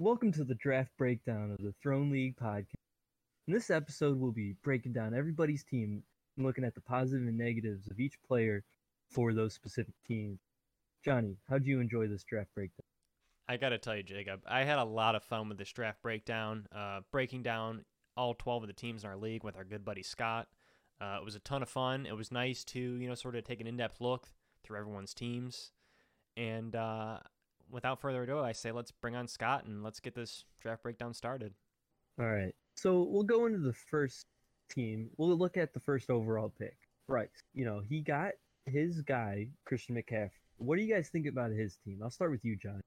Welcome to the draft breakdown of the Throne League podcast. In this episode, we'll be breaking down everybody's team and looking at the positive and negatives of each player for those specific teams. Johnny, how'd you enjoy this draft breakdown? I got to tell you, Jacob, I had a lot of fun with this draft breakdown, uh, breaking down all 12 of the teams in our league with our good buddy Scott. Uh, it was a ton of fun. It was nice to, you know, sort of take an in depth look through everyone's teams. And uh, without further ado, I say let's bring on Scott and let's get this draft breakdown started. All right. So we'll go into the first team. We'll look at the first overall pick. Bryce, you know, he got his guy, Christian McCaffrey. What do you guys think about his team? I'll start with you, John.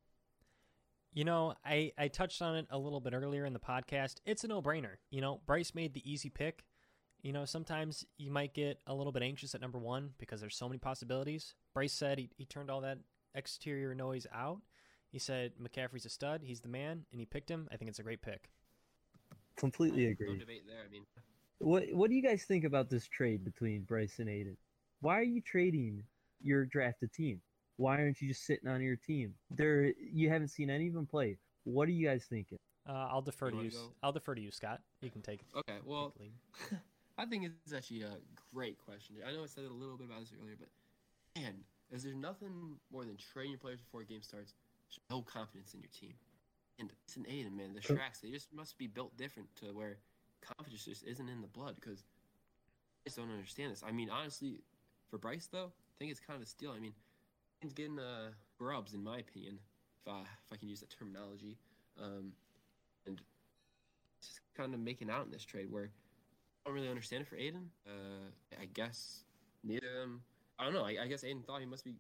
You know, I, I touched on it a little bit earlier in the podcast. It's a no brainer. You know, Bryce made the easy pick. You know, sometimes you might get a little bit anxious at number one because there's so many possibilities. Bryce said he, he turned all that exterior noise out. He said McCaffrey's a stud. He's the man, and he picked him. I think it's a great pick. Completely agree. No debate there. I mean, What What do you guys think about this trade between Bryce and Aiden? Why are you trading your drafted team? Why aren't you just sitting on your team? There, you haven't seen any of them play. What are you guys thinking? Uh, I'll defer You to you. go? I'll defer to you, Scott. You can take. It. Okay. Well, take. I think it's actually a great question. I know I said a little bit about this earlier, but man, is there nothing more than trading your players before a game starts? Show confidence in your team. And it's an Aiden, man. The. Shreks, they just must be built different to where confidence just isn't in the blood because I just don't understand this. I mean, honestly, for Bryce, though, I think it's kind of a steal. I mean, he's getting uh, grubs, in my opinion, if I, if I can use that terminology. Um, and just kind of making out in this trade where I don't really understand it for Aiden. Uh, I guess neither of them. I don't know. I, I guess Aiden thought he must be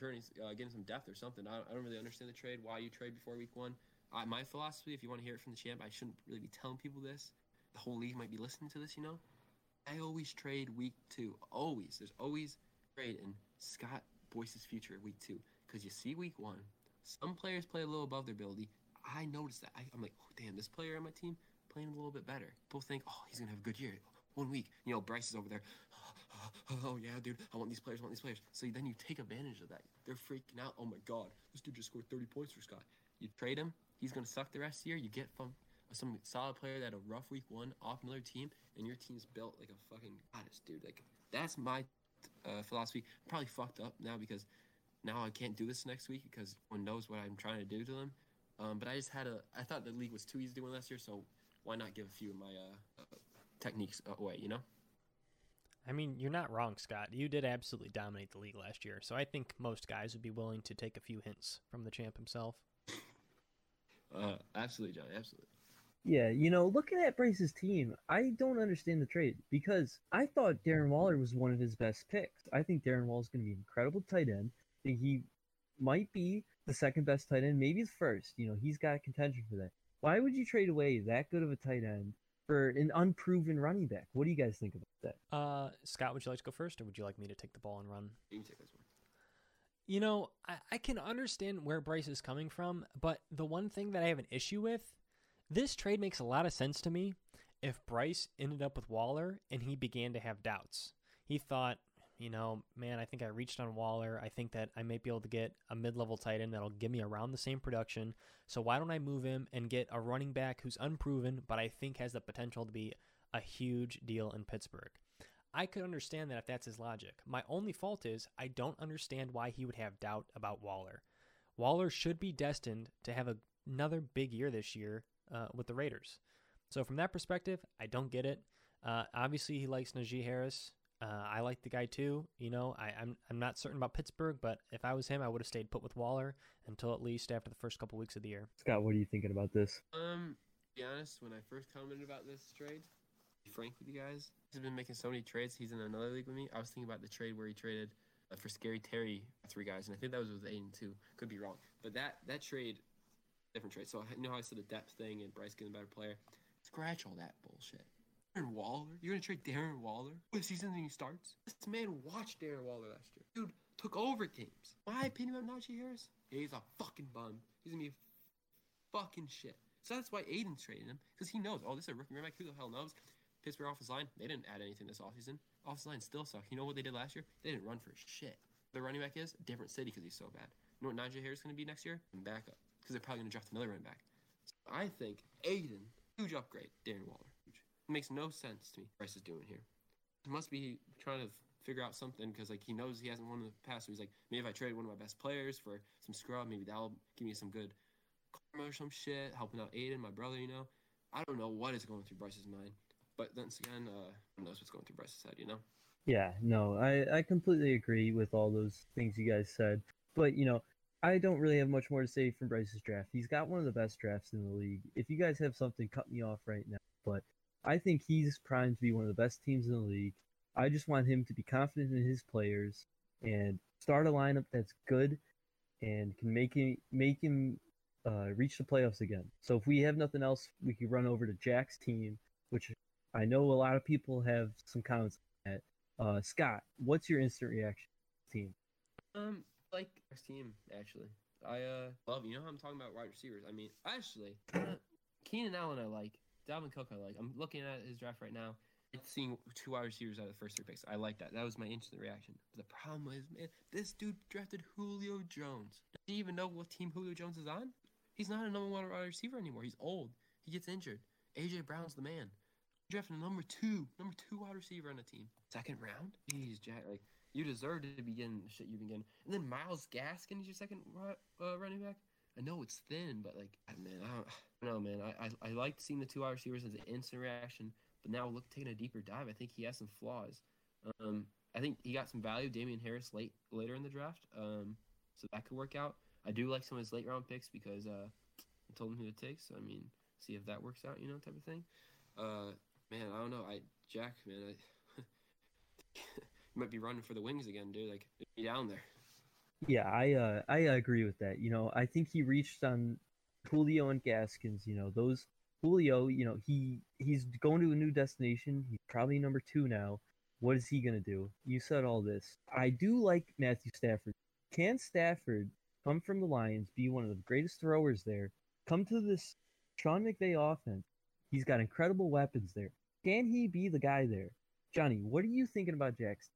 he's uh, getting some depth or something. I, I don't really understand the trade. Why you trade before week one? Uh, my philosophy, if you want to hear it from the champ, I shouldn't really be telling people this. The whole league might be listening to this, you know. I always trade week two. Always. There's always trade in Scott Boyce's future week two because you see week one, some players play a little above their ability. I noticed that. I, I'm like, oh, damn, this player on my team playing a little bit better. People think, oh, he's gonna have a good year. One week, you know, Bryce is over there. Oh yeah, dude, I want these players, I want these players. So then you take advantage of that. They're freaking out. Oh my god, this dude just scored 30 points for Scott. You trade him, he's gonna suck the rest of the year. You get from some solid player that had a rough week one off another team, and your team's built like a fucking goddess, dude. Like that's my uh, philosophy. Probably fucked up now because now I can't do this next week because one knows what I'm trying to do to them. Um, but I just had a. I thought the league was too easy to win last year, so why not give a few of my uh, uh, techniques away? You know. I mean, you're not wrong, Scott. You did absolutely dominate the league last year, so I think most guys would be willing to take a few hints from the champ himself. Uh, absolutely, John. Absolutely. Yeah, you know, looking at Bryce's team, I don't understand the trade because I thought Darren Waller was one of his best picks. I think Darren Waller is going to be an incredible tight end. I think he might be the second best tight end, maybe the first. You know, he's got contention for that. Why would you trade away that good of a tight end for an unproven running back? What do you guys think about that? Uh, Scott, would you like to go first, or would you like me to take the ball and run? You can take this one. You know, I, I can understand where Bryce is coming from, but the one thing that I have an issue with, this trade makes a lot of sense to me if Bryce ended up with Waller and he began to have doubts. He thought, you know, man, I think I reached on Waller. I think that I may be able to get a mid level tight end that'll give me around the same production. So why don't I move him and get a running back who's unproven, but I think has the potential to be a huge deal in Pittsburgh? I could understand that if that's his logic. My only fault is I don't understand why he would have doubt about Waller. Waller should be destined to have a, another big year this year uh, with the Raiders. So from that perspective, I don't get it. Uh, obviously, he likes Najee Harris. Uh, I like the guy too. You know, I, I'm I'm not certain about Pittsburgh, but if I was him, I would have stayed put with Waller until at least after the first couple weeks of the year. Scott, what are you thinking about this? Um, to be honest, when I first commented about this trade, to be frank with you guys, he's been making so many trades. He's in another league with me. I was thinking about the trade where he traded uh, for Scary Terry, three guys, and I think that was with Aiden too. Could be wrong, but that that trade, different trade. So you know how I said the depth thing and Bryce getting a better player. Scratch all that bullshit. Darren Waller? You're gonna trade Darren Waller? What season he starts? This man watched Darren Waller last year. Dude took over games. My opinion about Najee Harris? He's a fucking bum. He's gonna be fucking shit. So that's why Aiden's trading him because he knows. Oh, this is a rookie running back. Who the hell knows? Pittsburgh offensive line. They didn't add anything this offseason. Offensive line still suck. You know what they did last year? They didn't run for shit. The running back is different city because he's so bad. You know what Najee Harris is going to be next year? Backup because they're probably going to draft another running back. I think Aiden, huge upgrade. Darren Waller, huge. It makes no sense to me. Bryce is doing here. He must be trying to figure out something because like he knows he hasn't won in the past. So he's like, maybe if I trade one of my best players for some scrub, maybe that'll give me some good karma or some shit, helping out Aiden, my brother. You know, I don't know what is going through Bryce's mind, but then again, uh, who knows what's going through Bryce's head? You know. Yeah, no, I, I completely agree with all those things you guys said. But, you know, I don't really have much more to say from Bryce's draft. He's got one of the best drafts in the league. If you guys have something, cut me off right now. But I think he's primed to be one of the best teams in the league. I just want him to be confident in his players and start a lineup that's good and can make him make him uh, reach the playoffs again. So if we have nothing else, we can run over to Jack's team, which I know a lot of people have some comments on that. Uh, Scott, what's your instant reaction team? Um, like our team actually. I uh love you know how I'm talking about wide receivers. I mean, actually, uh, Keenan Allen I like. Dalvin Cook I like. I'm looking at his draft right now. It's seeing two wide receivers out of the first three picks. I like that. That was my instant reaction. But the problem is, man, this dude drafted Julio Jones. Does he even know what team Julio Jones is on? He's not a number one wide receiver anymore. He's old. He gets injured. AJ Brown's the man. Drafting number two, number two wide receiver on the team. Second round? Jeez, Jack. Like you deserve to be getting the shit you've been getting. And then Myles Gaskin is your second uh, running back. I know it's thin, but like, man, I don't, I don't know, man. I, I I liked seeing the two wide receivers as an instant reaction, but now look, taking a deeper dive, I think he has some flaws. Um, I think he got some value, Damien Harris, late later in the draft. Um, so that could work out. I do like some of his late round picks because uh, I told him who to take. So I mean, see if that works out, you know, type of thing. Uh, man, I don't know. I Jack, man, I might be running for the wings again, dude. Like be down there. Yeah, I uh, I agree with that. You know, I think he reached on Julio and Gaskins. You know, those Julio. You know, he he's going to a new destination. He's probably number two now. What is he gonna do? You said all this. I do like Matthew Stafford. Can Stafford come from the Lions, be one of the greatest throwers there, come to this Sean McVay offense? He's got incredible weapons there. Can he be the guy there? Johnny, what are you thinking about Jackson?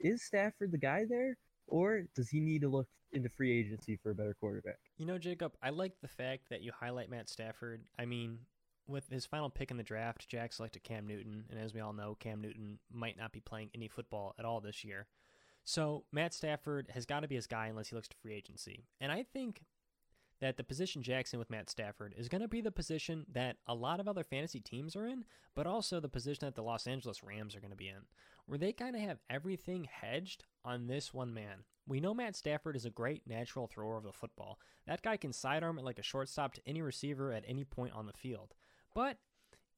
Is Stafford the guy there? Or does he need to look into free agency for a better quarterback? You know, Jacob, I like the fact that you highlight Matt Stafford. I mean, with his final pick in the draft, Jack selected Cam Newton, and as we all know, Cam Newton might not be playing any football at all this year. So Matt Stafford has got to be his guy unless he looks to free agency. And I think that the position Jackson with Matt Stafford is going to be the position that a lot of other fantasy teams are in, but also the position that the Los Angeles Rams are going to be in, where they kind of have everything hedged on this one man. We know Matt Stafford is a great natural thrower of the football. That guy can sidearm it like a shortstop to any receiver at any point on the field. But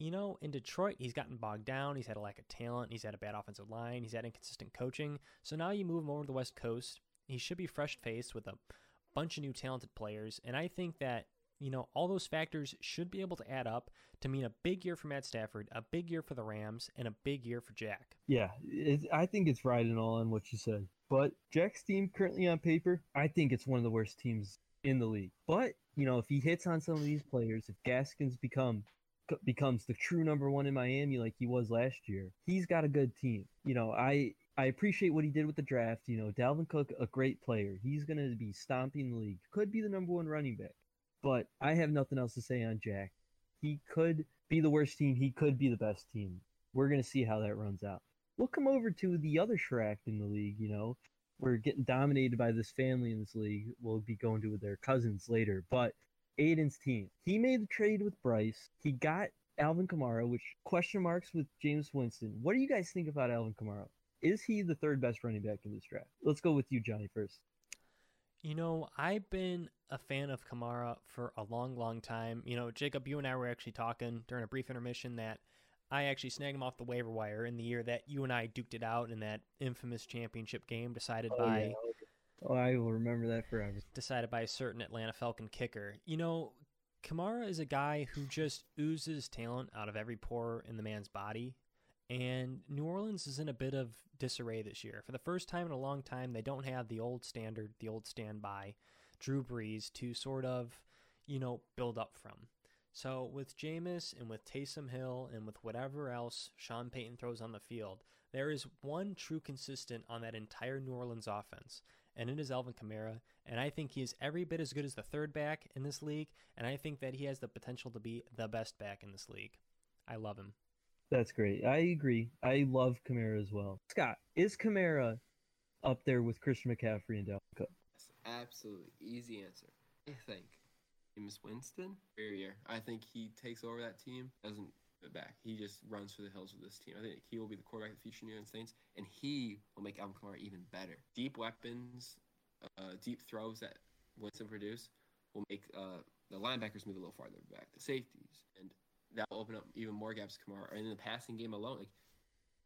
you know, in Detroit, he's gotten bogged down. He's had a lack of talent. He's had a bad offensive line. He's had inconsistent coaching. So now you move him over to the West Coast. He should be fresh faced with a bunch of new talented players. And I think that, you know, all those factors should be able to add up to mean a big year for Matt Stafford, a big year for the Rams, and a big year for Jack. Yeah, I think it's right and all on what you said. But Jack's team currently on paper, I think it's one of the worst teams in the league. But, you know, if he hits on some of these players, if Gaskins become becomes the true number one in Miami like he was last year, he's got a good team. You know, I I appreciate what he did with the draft. You know, Dalvin Cook, a great player. He's going to be stomping the league. Could be the number one running back. But I have nothing else to say on Jack. He could be the worst team. He could be the best team. We're going to see how that runs out. We'll come over to the other Shrek in the league. You know, we're getting dominated by this family in this league. We'll be going to their cousins later. But Aiden's team. He made the trade with Bryce. He got Alvin Kamara, which question marks with Jameis Winston. What do you guys think about Alvin Kamara? Is he the third best running back in this draft? Let's go with you, Johnny, first. You know, I've been a fan of Kamara for a long, long time. You know, Jacob, you and I were actually talking during a brief intermission that I actually snagged him off the waiver wire in the year that you and I duked it out in that infamous championship game decided Oh, by yeah. Oh, I will remember that forever. decided by a certain Atlanta Falcon kicker. You know, Kamara is a guy who just oozes talent out of every pore in the man's body. And New Orleans is in a bit of disarray this year. For the first time in a long time, they don't have the old standard, the old standby, Drew Brees to sort of, you know, build up from. So with Jameis and with Taysom Hill and with whatever else Sean Payton throws on the field, there is one true consistent on that entire New Orleans offense, and it is Alvin Kamara. And I think he is every bit as good as the third back in this league, and I think that he has the potential to be the best back in this league. I love him. That's great. I agree. I love Kamara as well. Scott, is Kamara up there with Christian McCaffrey and Dalvin Cook? Absolutely. Easy answer. I think Jameis Winston, year. I think he takes over that team, doesn't it back. He just runs for the hills with this team. I think he will be the quarterback of the future New Orleans Saints, and he will make Alvin Kamara even better. Deep weapons, uh, deep throws that Winston produce will make uh, the linebackers move a little farther back, the safeties, and that will open up even more gaps to Kamara. And in the passing game alone, like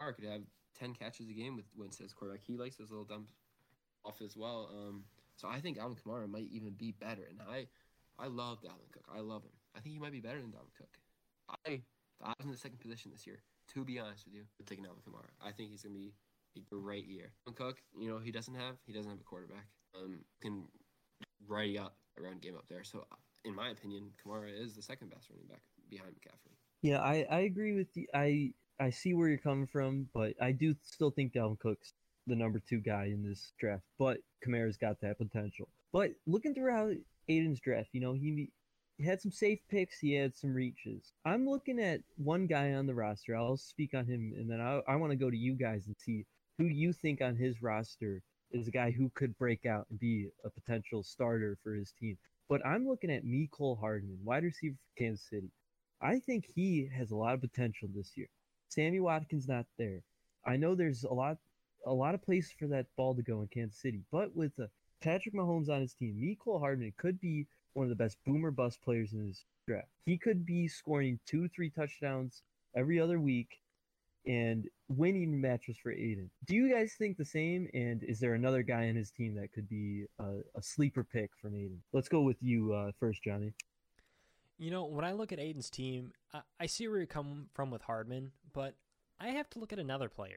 Kamara could have ten catches a game with Winston as quarterback. He likes those little dumps off as well. Um, so I think Alvin Kamara might even be better. And I, I love Dalvin Cook. I love him. I think he might be better than Dalvin Cook. I, I was in the second position this year, to be honest with you, I'm taking Alvin Kamara. I think he's gonna be a great year. Dalvin Cook, you know, he doesn't have he doesn't have a quarterback. Um, can ready up around game up there. So in my opinion, Kamara is the second best running back behind McCaffrey. Yeah, I, I agree with you. I I see where you're coming from, but I do still think Dalvin Cook's the number two guy in this draft. But Kamara's got that potential. But looking throughout Aiden's draft, you know, he, he had some safe picks, he had some reaches. I'm looking at one guy on the roster. I'll speak on him, and then I, I want to go to you guys and see who you think on his roster is a guy who could break out and be a potential starter for his team. But I'm looking at Mecole Hardman, wide receiver for Kansas City. I think he has a lot of potential this year. Sammy Watkins not there. I know there's a lot a lot of places for that ball to go in Kansas City, but with uh, Patrick Mahomes on his team, Mecole Hardman could be one of the best boomer bust players in this draft. He could be scoring two, three touchdowns every other week and winning matches for Aiden. Do you guys think the same? And is there another guy in his team that could be a, a sleeper pick from Aiden? Let's go with you uh, first, Johnny. You know, when I look at Aiden's team, I, I see where you come from with Hardman, but I have to look at another player,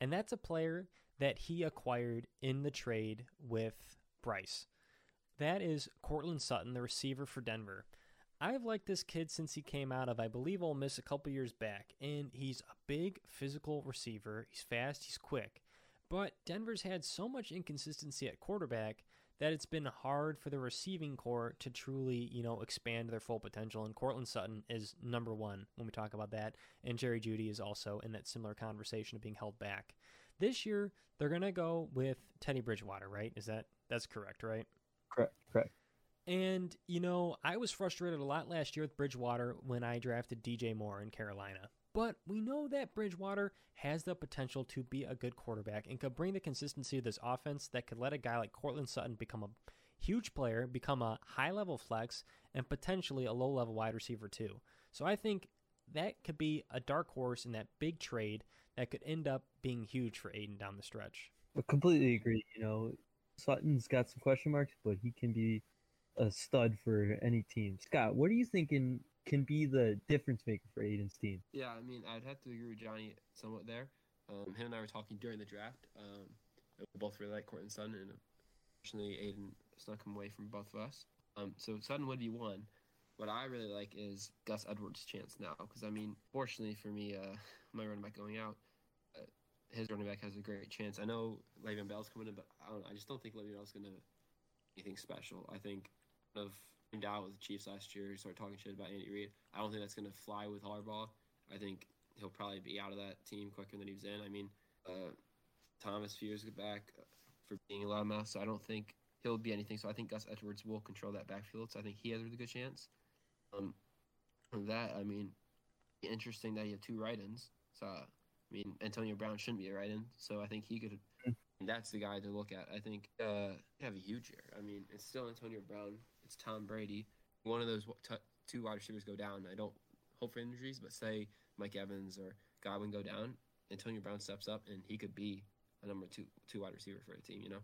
and that's a player that he acquired in the trade with Bryce. That is Courtland Sutton, the receiver for Denver. I've liked this kid since he came out of, I believe, Ole Miss a couple years back, and he's a big physical receiver. He's fast, he's quick. But Denver's had so much inconsistency at quarterback that it's been hard for the receiving core to truly, you know, expand their full potential. And Courtland Sutton is number one when we talk about that. And Jerry Jeudy is also in that similar conversation of being held back. This year, they're gonna go with Teddy Bridgewater, right? Is that that's correct, right? Correct, correct. And, you know, I was frustrated a lot last year with Bridgewater when I drafted DJ Moore in Carolina. But we know that Bridgewater has the potential to be a good quarterback and could bring the consistency of this offense that could let a guy like Courtland Sutton become a huge player, become a high level flex, and potentially a low level wide receiver too. So I think that could be a dark horse in that big trade that could end up being huge for Aiden down the stretch. I completely agree. You know, Sutton's got some question marks, but he can be a stud for any team. Scott, what are you thinking can be the difference maker for Aiden's team? Yeah, I mean, I'd have to agree with Johnny somewhat there. Um, him and I were talking during the draft. Um, we both really like Courtland Sutton, and unfortunately, Aiden snuck him away from both of us. Um, so Sutton would be one. What I really like is Gus Edwards' chance now, because I mean, fortunately for me, uh, my running back going out, uh, his running back has a great chance. I know Le'Veon Bell's coming in, but I don't. I just don't think Le'Veon Bell's going to anything special. I think of out with the Chiefs last year, He started talking shit about Andy Reid. I don't think that's going to fly with Harbaugh. I think he'll probably be out of that team quicker than he was in. I mean, uh, Thomas fears back for being a loudmouth, so I don't think he'll be anything. So I think Gus Edwards will control that backfield. So I think he has a really good chance. Um, that I mean, interesting that he had two write-ins. So I mean, Antonio Brown shouldn't be a write-in, so I think he could. That's the guy to look at. I think uh, have a huge year. I mean, it's still Antonio Brown. It's Tom Brady. One of those t- two wide receivers go down. I don't hope for injuries, but say Mike Evans or Godwin go down, Antonio Brown steps up and he could be a number two two wide receiver for a team. You know.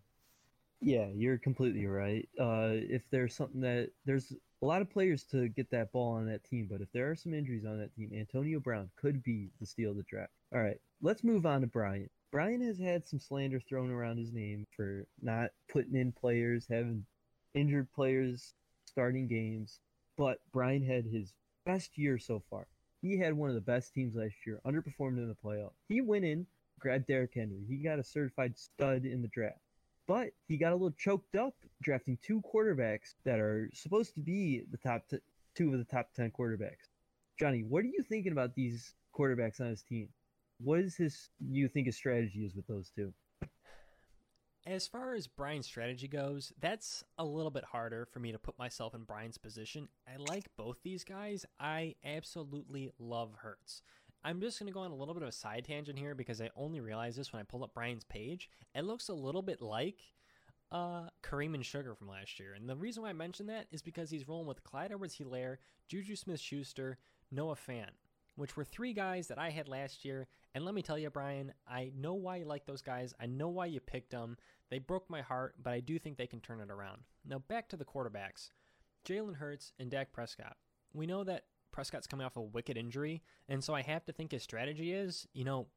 Yeah, you're completely right. Uh, if there's something that there's a lot of players to get that ball on that team, but if there are some injuries on that team, Antonio Brown could be the steal of the draft. All right, let's move on to Brian. Brian has had some slander thrown around his name for not putting in players, having injured players starting games, but Brian had his best year so far. He had one of the best teams last year, underperformed in the playoff. He went in, grabbed Derrick Henry. He got a certified stud in the draft. but he got a little choked up drafting two quarterbacks that are supposed to be the top t- two of the top 10 quarterbacks. Johnny, what are you thinking about these quarterbacks on his team? What is his you think his strategy is with those two? As far as Brian's strategy goes, that's a little bit harder for me to put myself in Brian's position. I like both these guys. I absolutely love Hurts. I'm just going to go on a little bit of a side tangent here because I only realized this when I pulled up Brian's page. It looks a little bit like uh, Kareem and Sugar from last year. And the reason why I mention that is because he's rolling with Clyde Edwards Helaire, Juju Smith Schuster, Noah Fant, which were three guys that I had last year. And let me tell you, Brian, I know why you like those guys. I know why you picked them. They broke my heart, but I do think they can turn it around. Now, back to the quarterbacks Jalen Hurts and Dak Prescott. We know that Prescott's coming off a wicked injury, and so I have to think his strategy is, you know,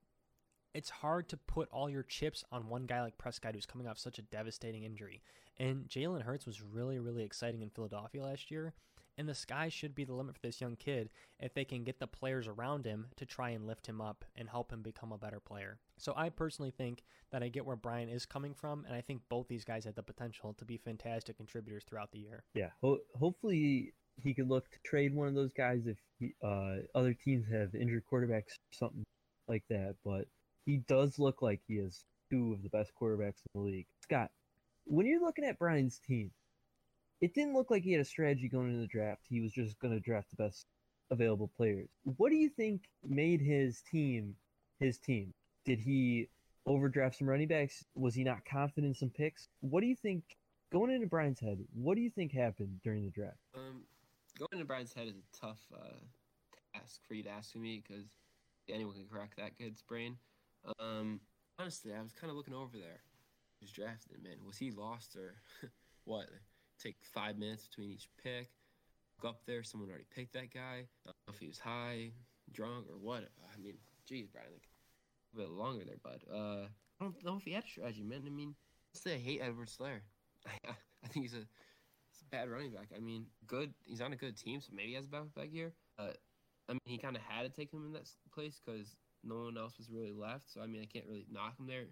it's hard to put all your chips on one guy like Prescott who's coming off such a devastating injury. And Jalen Hurts was really, really exciting in Philadelphia last year. And the sky should be the limit for this young kid if they can get the players around him to try and lift him up and help him become a better player. So I personally think that I get where Brian is coming from, and I think both these guys had the potential to be fantastic contributors throughout the year. Yeah, ho- hopefully he could look to trade one of those guys if he, uh, other teams have injured quarterbacks or something like that. But he does look like he has two of the best quarterbacks in the league. Scott, when you're looking at Brian's team, it didn't look like he had a strategy going into the draft. He was just going to draft the best available players. What do you think made his team his team? Did he overdraft some running backs? Was he not confident in some picks? What do you think going into Brian's head? What do you think happened during the draft? Um, going into Brian's head is a tough uh, task for you to ask me because anyone can crack that kid's brain. Um, honestly, I was kind of looking over there. He was drafted, man. Was he lost or what? Take five minutes between each pick. Go up there, someone already picked that guy. I don't know if he was high, drunk, or what. I mean, geez, Brian, like a bit longer there, bud. Uh, I don't know if he had a strategy, man. I mean, honestly, I hate Edward Slayer. I, I think he's a, he's a bad running back. I mean, good. He's on a good team, so maybe he has a bounce back year. Uh, I mean, he kind of had to take him in that place because no one else was really left. So I mean, I can't really knock him there.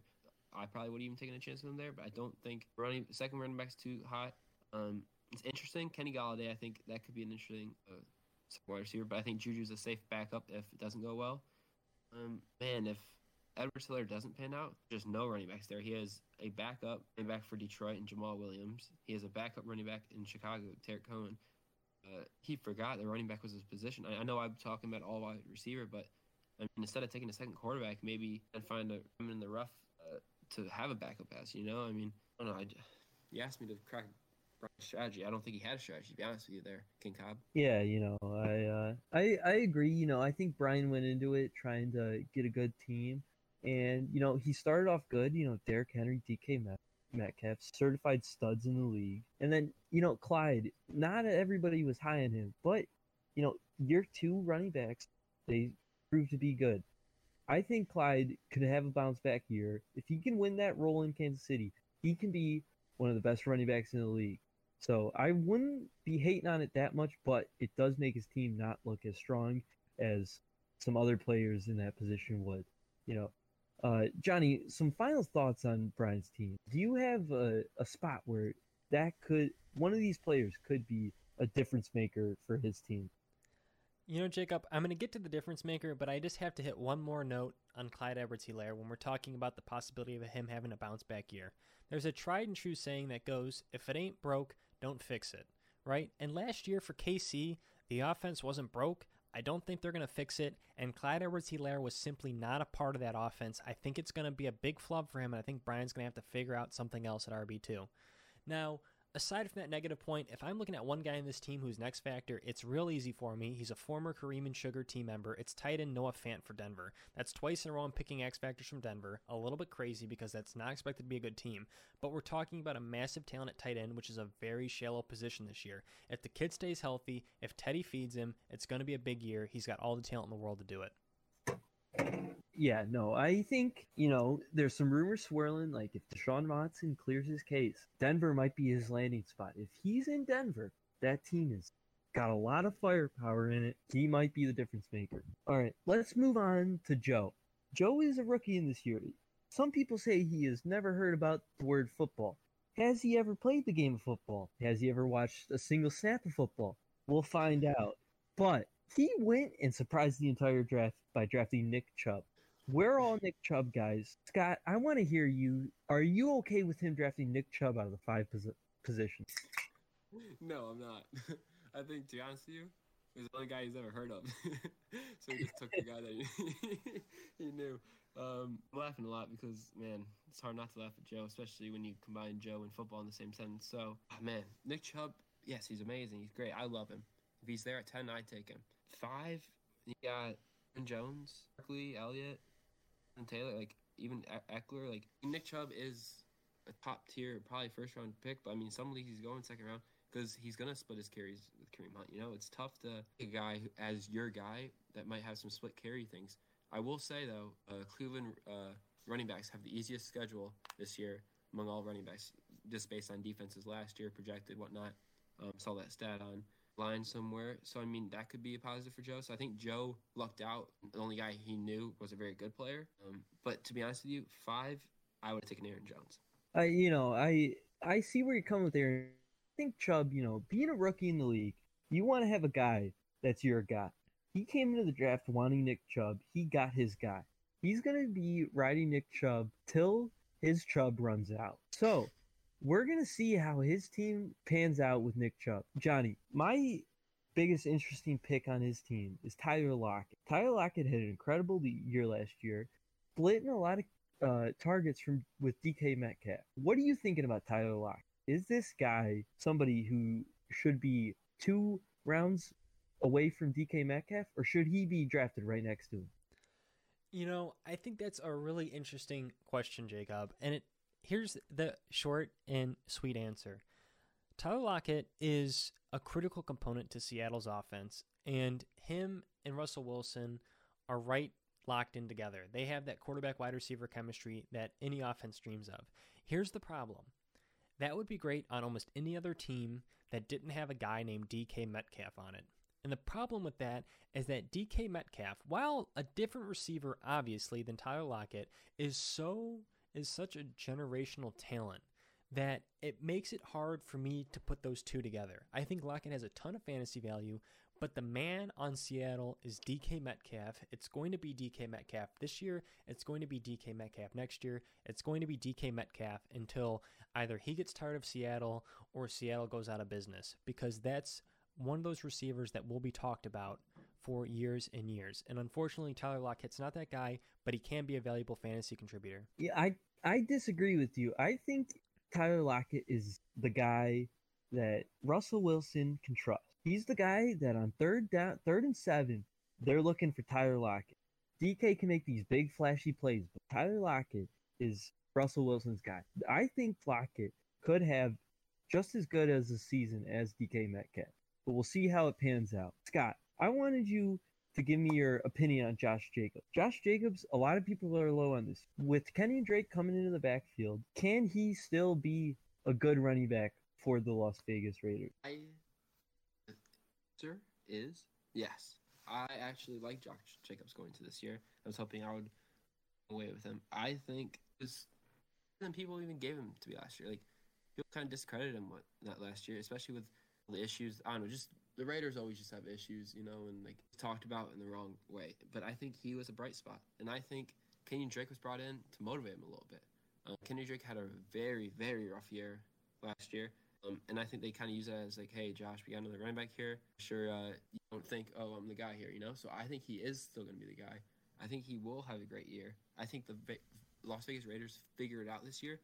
I probably would have even taken a chance with him there, but I don't think running second running back's too hot. Um, it's interesting. Kenny Golladay, I think that could be an interesting uh, wide receiver, but I think Juju's a safe backup if it doesn't go well. Um, man, if Edward Helaire doesn't pan out, there's no running backs there. He has a backup running back for Detroit and Jamaal Williams. He has a backup running back in Chicago, Tarik Cohen. Uh, he forgot the running back was his position. I, I know I'm talking about all wide receiver, but I mean, instead of taking a second quarterback, maybe and find a in the rough uh, to have a backup pass. You know, I mean, I don't know. I, you asked me to crack strategy. I don't think he had a strategy. To be honest with you, there, King Cobb. Yeah, you know, I uh, I I agree. You know, I think Brian went into it trying to get a good team, and you know, he started off good. You know, Derrick Henry, DK Metcalf. Certified studs in the league. And then, you know, Clyde, not everybody was high on him, but, you know, your two running backs, they proved to be good. I think Clyde could have a bounce back year. If he can win that role in Kansas City, he can be one of the best running backs in the league. So I wouldn't be hating on it that much, but it does make his team not look as strong as some other players in that position would. You know, uh, Johnny, some final thoughts on Brian's team. Do you have a, a spot where that could one of these players could be a difference maker for his team? You know, Jacob, I'm going to get to the difference maker, but I just have to hit one more note on Clyde Edwards Helaire when we're talking about the possibility of him having a bounce back year. There's a tried and true saying that goes, if it ain't broke, don't fix it, right? And last year for KC, the offense wasn't broke. I don't think they're going to fix it. And Clyde Edwards Helaire was simply not a part of that offense. I think it's going to be a big flub for him, and I think Brian's going to have to figure out something else at RB2. Now, aside from that negative point, if I'm looking at one guy in this team who's next factor, it's real easy for me. He's a former Kareem and Sugar team member. It's tight end Noah Fant for Denver. That's twice in a row I'm picking X factors from Denver. A little bit crazy because that's not expected to be a good team. But we're talking about a massive talent at tight end, which is a very shallow position this year. If the kid stays healthy, if Teddy feeds him, it's going to be a big year. He's got all the talent in the world to do it. Yeah, no, I think, you know, there's some rumors swirling. Like, if Deshaun Watson clears his case, Denver might be his landing spot. If he's in Denver, that team has got a lot of firepower in it. He might be the difference maker. All right, let's move on to Joe. Joe is a rookie in this year. Some people say he has never heard about the word football. Has he ever played the game of football? Has he ever watched a single snap of football? We'll find out. But he went and surprised the entire draft by drafting Nick Chubb. We're all Nick Chubb guys. Scott, I want to hear you. Are you okay with him drafting Nick Chubb out of the five positions? No, I'm not. I think to be honest with you, he's the only guy he's ever heard of. so he just took the guy that he, he knew. Um, I'm laughing a lot because man, it's hard not to laugh at Joe, especially when you combine Joe and football in the same sentence. So ah, man, Nick Chubb, yes, he's amazing. He's great. I love him. If he's there at ten, I'd take him. Five, you got Jones, Barkley, Elliott, and Taylor. Like even Ekeler. Like Nick Chubb is a top tier, probably first round pick. But I mean, some leagues he's going second round because he's gonna split his carries with Kareem Hunt. You know, it's tough to a guy who, as your guy that might have some split carry things. I will say though, uh, Cleveland uh, running backs have the easiest schedule this year among all running backs, just based on defenses last year projected, whatnot. Um, saw that stat on line somewhere. So I mean, that could be a positive for Joe. So I think Joe lucked out. The only guy he knew was a very good player. Um, but to be honest with you, five, I would have taken Aaron Jones. I, you know, I I see where you're coming with Aaron. I think Chubb, you know, being a rookie in the league, you want to have a guy that's your guy. He came into the draft wanting Nick Chubb. He got his guy. He's gonna be riding Nick Chubb till his Chubb runs out. So we're gonna see how his team pans out with Nick Chubb. Johnny, my biggest interesting pick on his team is Tyler Lockett. Tyler Lockett had an incredible year last year, splitting a lot of uh, targets from with DK Metcalf. What are you thinking about Tyler Lockett? Is this guy somebody who should be two rounds away from DK Metcalf, or should he be drafted right next to him? You know, I think that's a really interesting question, Jacob. And it here's the short and sweet answer. Tyler Lockett is a critical component to Seattle's offense, and him and Russell Wilson are right locked in together. They have that quarterback wide receiver chemistry that any offense dreams of. Here's the problem. That would be great on almost any other team that didn't have a guy named DK Metcalf on it. And the problem with that is that DK Metcalf, while a different receiver obviously than Tyler Lockett, is so is such a generational talent that it makes it hard for me to put those two together. I think Lockett has a ton of fantasy value, but the man on Seattle is DK Metcalf. It's going to be DK Metcalf this year. It's going to be DK Metcalf next year. It's going to be DK Metcalf until either he gets tired of Seattle or Seattle goes out of business because that's one of those receivers that will be talked about for years and years. And unfortunately, Tyler Lockett's not that guy, but he can be a valuable fantasy contributor. Yeah, I I disagree with you. I think Tyler Lockett is the guy that Russell Wilson can trust. He's the guy that on third down, third and seven, they're looking for Tyler Lockett. DK can make these big flashy plays, but Tyler Lockett is Russell Wilson's guy. I think Lockett could have just as good as a season as DK Metcalf, but we'll see how it pans out. Scott, I wanted you to give me your opinion on Josh Jacobs. Josh Jacobs, a lot of people are low on this. With Kenny Drake coming into the backfield, can he still be a good running back for the Las Vegas Raiders? I answer is yes. I actually like Josh Jacobs going to this year. I was hoping I would away with him. I think this than people even gave him to be last year. Like people kind of discredited him with that last year, especially with the issues. I don't know, just the Raiders always just have issues, you know, and like talked about in the wrong way. But I think he was a bright spot, and I think Kenyon Drake was brought in to motivate him a little bit. Uh, Kenyon Drake had a very very rough year last year. Um, and I think they kind of use that as like, hey, Josh, we got another running back here. Sure, uh, you don't think, oh, I'm the guy here, you know? So I think he is still going to be the guy. I think he will have a great year. I think the Ve- Las Vegas Raiders figure it out this year,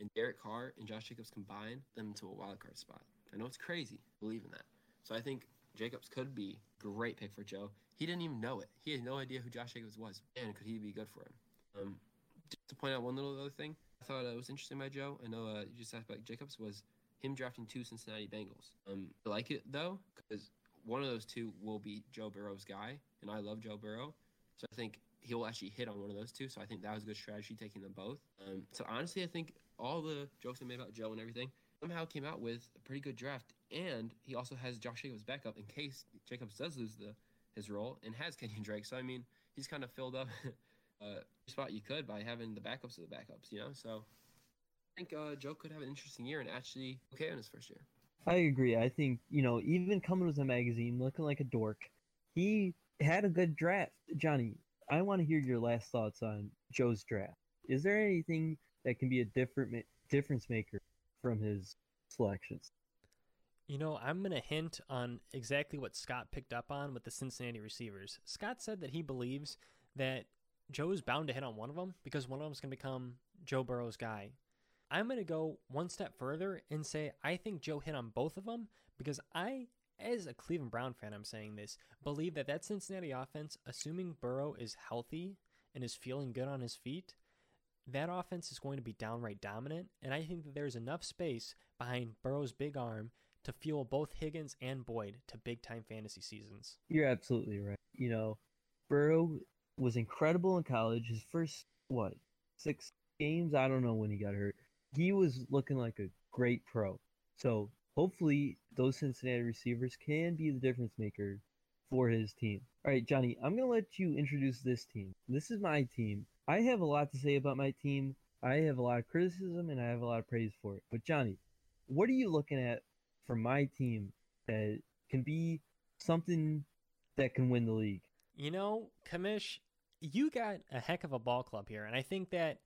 and Derek Carr and Josh Jacobs combine them to a wild card spot. I know it's crazy, believe in that. So I think Jacobs could be great pick for Joe. He didn't even know it. He had no idea who Josh Jacobs was, and could he be good for him? Um, just to point out one little other thing, I thought uh, was interesting by Joe. I know uh, you just asked about Jacobs was him drafting two Cincinnati Bengals. Um, I like it though because one of those two will be Joe Burrow's guy, and I love Joe Burrow, so I think he will actually hit on one of those two. So I think that was a good strategy taking them both. Um, so honestly, I think all the jokes I made about Joe and everything somehow came out with a pretty good draft, and he also has Josh Jacobs backup in case Jacobs does lose the his role and has Kenyon Drake. So I mean, he's kind of filled up uh, spot you could by having the backups of the backups. You know, so I think uh, Joe could have an interesting year and actually okay in his first year. I agree. I think, you know, even coming with a magazine, looking like a dork, he had a good draft. Johnny, I want to hear your last thoughts on Joe's draft. Is there anything that can be a different difference maker from his selections? You know, I'm going to hint on exactly what Scott picked up on with the Cincinnati receivers. Scott said that he believes that Joe is bound to hit on one of them because one of them is going to become Joe Burrow's guy. I'm going to go one step further and say I think Joe hit on both of them because I, as a Cleveland Brown fan, I'm saying this, believe that that Cincinnati offense, assuming Burrow is healthy and is feeling good on his feet, that offense is going to be downright dominant. And I think that there's enough space behind Burrow's big arm to fuel both Higgins and Boyd to big time fantasy seasons. You're absolutely right. You know, Burrow was incredible in college. His first, what, six games? I don't know when he got hurt he was looking like a great pro. So hopefully those Cincinnati receivers can be the difference maker for his team. All right, Johnny, I'm going to let you introduce this team. This is my team. I have a lot to say about my team. I have a lot of criticism and I have a lot of praise for it. But Johnny, what are you looking at for my team that can be something that can win the league? You know, Kamish, you got a heck of a ball club here. And I think that,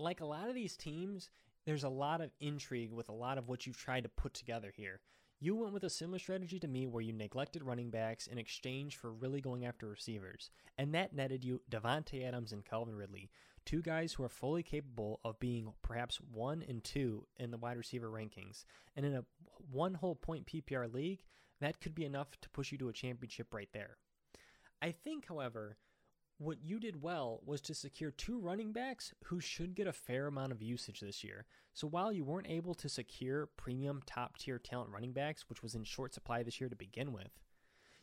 like a lot of these teams, there's a lot of intrigue with a lot of what you've tried to put together here. You went with a similar strategy to me where you neglected running backs in exchange for really going after receivers, and that netted you Davante Adams and Calvin Ridley, two guys who are fully capable of being perhaps one and two in the wide receiver rankings. And in a one whole point PPR league, that could be enough to push you to a championship right there. I think, however, what you did well was to secure two running backs who should get a fair amount of usage this year. So while you weren't able to secure premium top tier talent running backs, which was in short supply this year to begin with,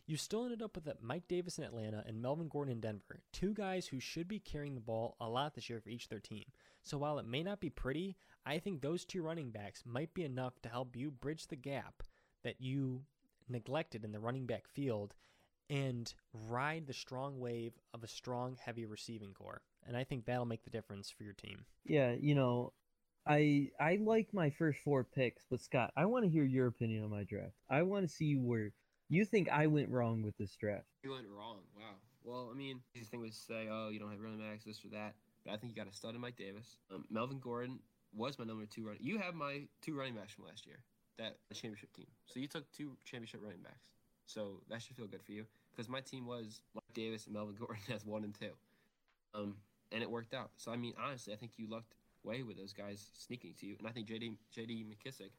you still ended up with Mike Davis in Atlanta and Melvin Gordon in Denver, two guys who should be carrying the ball a lot this year for each of their team. So while it may not be pretty, I think those two running backs might be enough to help you bridge the gap that you neglected in the running back field and ride the strong wave of a strong, heavy receiving core. And I think that'll make the difference for your team. Yeah, you know, I I like my first four picks, but Scott, I want to hear your opinion on my draft. I want to see where you think I went wrong with this draft. You went wrong. Wow. Well, I mean, easy thing was say, oh, you don't have running backs, this or that. But I think you got a stud in Mike Davis. Um, Melvin Gordon was my number two running. You have my two running backs from last year, that championship team. So you took two championship running backs. So that should feel good for you because my team was Mike Davis and Melvin Gordon as one and two, um, and it worked out. So I mean, honestly, I think you lucked way with those guys sneaking to you, and I think JD JD McKissic,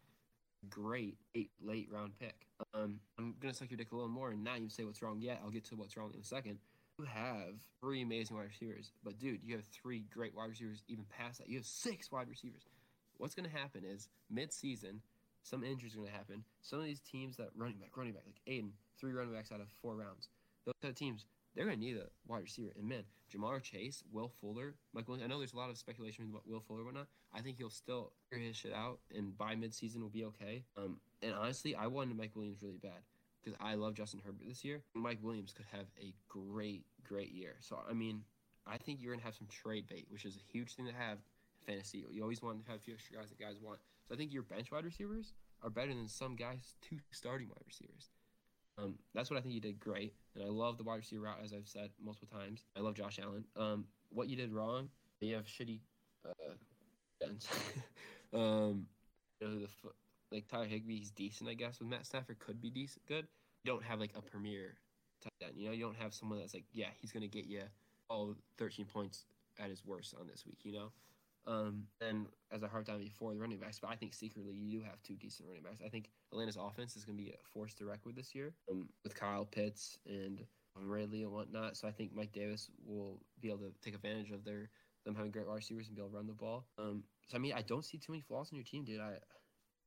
great eight late round pick. Um, I'm gonna suck your dick a little more and not even say what's wrong yet. I'll get to what's wrong in a second. You have three amazing wide receivers, but dude, you have three great wide receivers. Even past that, you have six wide receivers. What's gonna happen is mid-season, some injuries are gonna happen. Some of these teams that running back, running back, like Aiden, three running backs out of four rounds. Those kind of teams, they're going to need a wide receiver. And man, Ja'Marr Chase, Will Fuller, Mike Williams, I know there's a lot of speculation about Will Fuller and whatnot. I think he'll still figure his shit out, and by midseason will be okay. Um, and honestly, I wanted Mike Williams really bad because I love Justin Herbert this year. Mike Williams could have a great, great year. So, I mean, I think you're going to have some trade bait, which is a huge thing to have fantasy. You always want to have a few extra guys that guys want. So I think your bench wide receivers are better than some guys' two starting wide receivers. Um, that's what I think you did great, and I love the wide receiver route as I've said multiple times. I love Josh Allen. Um, what you did wrong, you have shitty uh, ends. um, you know, the like Tyler Higbee, he's decent, I guess. With Matt Stafford, could be decent, good. You don't have like a premier tight end. You know, you don't have someone that's like, yeah, he's gonna get you all 13 points at his worst on this week. You know, um, and as a hard time before the running backs, but I think secretly you do have two decent running backs. I think Atlanta's offense is going to be a force to record this year um, with Kyle Pitts and Ridley and whatnot. So I think Mike Davis will be able to take advantage of their them having great wide receivers and be able to run the ball. Um, so I mean, I don't see too many flaws in your team, dude. I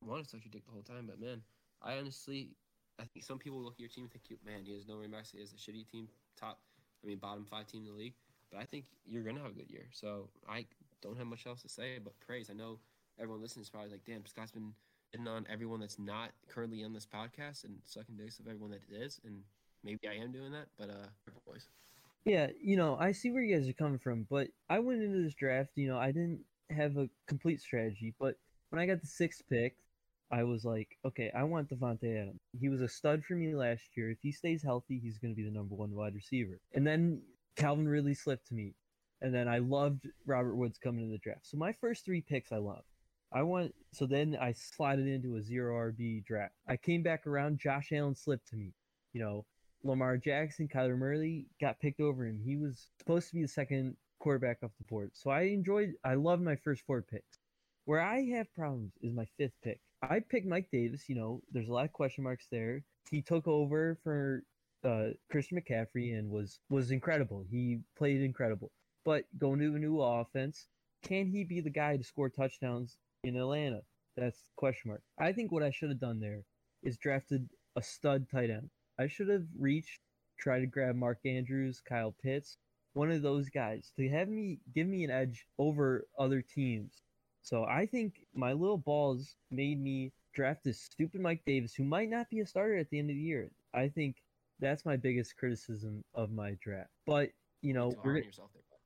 want to suck your dick the whole time, but man, I honestly, I think some people look at your team and think, man, he has no running backs. He has a shitty team, top, I mean, bottom five team in the league. But I think you're gonna have a good year. So I don't have much else to say but praise. I know everyone listening is probably like, damn, Scott's been hitting on everyone that's not currently on this podcast and sucking dicks of everyone that is. And maybe I am doing that, but uh, boys. Yeah, you know, I see where you guys are coming from, but I went into this draft, you know, I didn't have a complete strategy, but when I got the sixth pick, I was like, okay, I want Davante Adams. He was a stud for me last year. If he stays healthy, he's going to be the number one wide receiver. And then Calvin Ridley slipped to me. And then I loved Robert Woods coming in the draft. So my first three picks I love. I want so then I slided into a zero RB draft. I came back around. Josh Allen slipped to me. You know, Lamar Jackson, Kyler Murray got picked over him. He was supposed to be the second quarterback off the board. So I enjoyed. I loved my first four picks. Where I have problems is my fifth pick. I picked Mike Davis. You know, there's a lot of question marks there. He took over for uh, Christian McCaffrey and was was incredible. He played incredible. But going to a new offense, can he be the guy to score touchdowns in Atlanta? That's the question mark. I think what I should have done there is drafted a stud tight end. I should have reached, try to grab Mark Andrews, Kyle Pitts, one of those guys to have me give me an edge over other teams. So I think my little balls made me draft this stupid Mike Davis, who might not be a starter at the end of the year. I think that's my biggest criticism of my draft. But you know, we're, on yourself there, bud.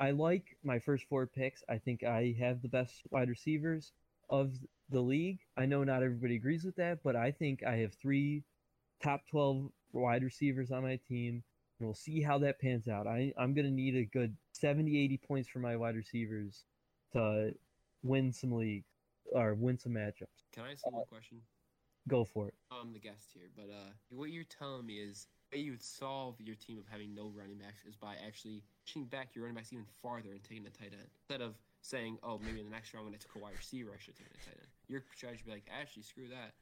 I like my first four picks. I think I have the best wide receivers of the league. I know not everybody agrees with that, but I think I have three top 12 wide receivers on my team. And we'll see how that pans out. I, I'm going to need a good 70, 80 points for my wide receivers to win some leagues or win some matchups. Can I ask you one question? Go for it. I'm the guest here, but uh, what you're telling me is way you would solve your team of having no running backs is by actually pushing back your running backs even farther and taking a tight end instead of saying, "Oh, maybe in the next round when I took a wide receiver, I should take a tight end." Your strategy would be like, "Actually, screw that.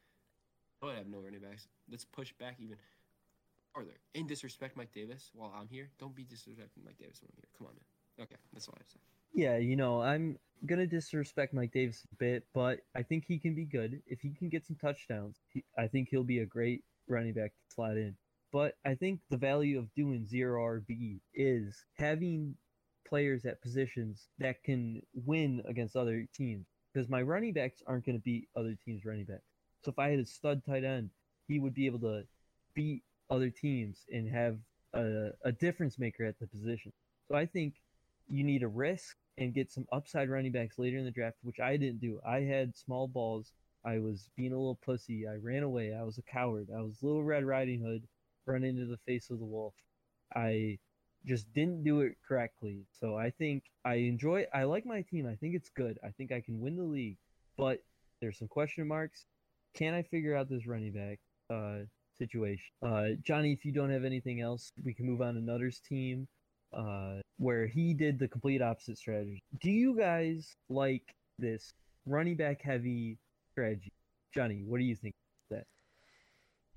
I would have no running backs. Let's push back even farther and disrespect Mike Davis while I'm here. Don't be disrespecting Mike Davis when I'm here. Come on, man. Okay, that's all I have to. Yeah, you know, I'm to disrespect Mike Davis a bit, but I think he can be good. If he can get some touchdowns, he, I think he'll be a great running back to slide in. But I think the value of doing zero RB is having players at positions that can win against other teams. Because my running backs aren't going to beat other teams' running backs. So if I had a stud tight end, he would be able to beat other teams and have a, a difference maker at the position. So I think you need a risk and get some upside running backs later in the draft, which I didn't do. I had small balls. I was being a little pussy. I ran away. I was a coward. I was Little Red Riding Hood run into the face of the wolf. I just didn't do it correctly. So I think I enjoy I like my team. I think it's good. I think I can win the league. But there's some question marks. Can I figure out this running back uh, situation? Uh, Johnny, if you don't have anything else, we can move on to Nutter's team, uh, where he did the complete opposite strategy. Do you guys like this running back heavy strategy? Johnny, what do you think?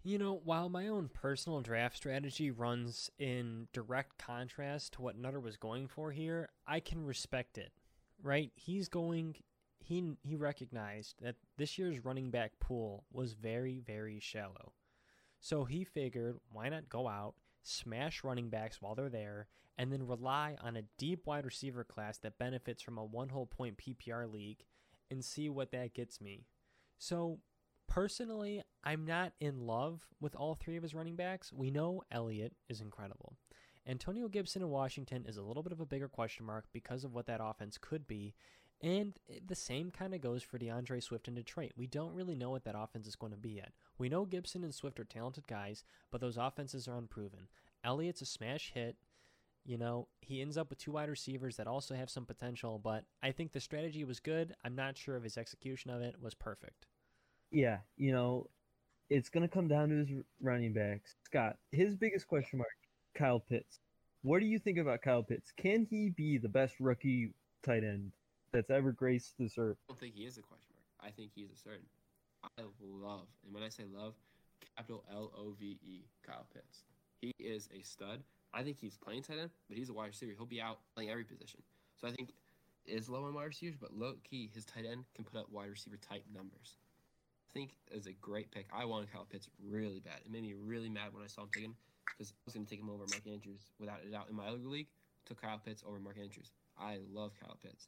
You know, while my own personal draft strategy runs in direct contrast to what Nutter was going for here, I can respect it. Right? He's going he he recognized that this year's running back pool was very very shallow. So he figured why not go out, smash running backs while they're there, and then rely on a deep wide receiver class that benefits from a one whole point PPR league and see what that gets me. So personally, I'm not in love with all three of his running backs. We know Elliott is incredible. Antonio Gibson in Washington is a little bit of a bigger question mark because of what that offense could be. And the same kind of goes for D'Andre Swift in Detroit. We don't really know what that offense is going to be yet. We know Gibson and Swift are talented guys, but those offenses are unproven. Elliott's a smash hit. You know, he ends up with two wide receivers that also have some potential, but I think the strategy was good. I'm not sure if his execution of it was perfect. Yeah, you know, it's going to come down to his running backs. Scott, his biggest question mark, Kyle Pitts. What do you think about Kyle Pitts? Can he be the best rookie tight end that's ever graced this earth? I don't think he is a question mark. I think he's a certain. I love, and when I say love, capital L O V E, Kyle Pitts. He is a stud. I think he's playing tight end, but he's a wide receiver. He'll be out playing every position. So I think is low on wide receivers, but low key, his tight end can put up wide receiver type numbers. Think is a great pick. I wanted Kyle Pitts really bad. It made me really mad when I saw him taken because I was going to take him over Mark Andrews without a doubt. In my other league, took Kyle Pitts over Mark Andrews. I love Kyle Pitts.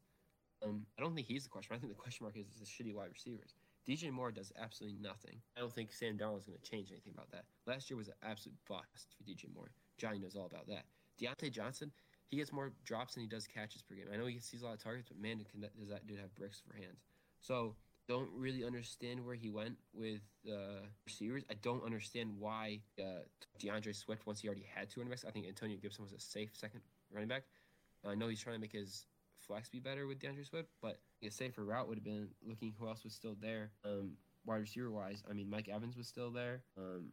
Um, I don't think he's the question. I think the question mark is the shitty wide receivers. DJ Moore does absolutely nothing. I don't think Sam Darnold is going to change anything about that. Last year was an absolute bust for DJ Moore. Johnny knows all about that. Diontae Johnson, he gets more drops than he does catches per game. I know he sees a lot of targets, but man, does that dude have bricks for hands? So don't really understand where he went with uh, receivers. I don't understand why uh, D'Andre Swift once he already had two running backs. I think Antonio Gibson was a safe second running back. I know he's trying to make his flex be better with D'Andre Swift, but a safer route would have been looking who else was still there. Um, wide receiver wise, I mean Mike Evans was still there. Um,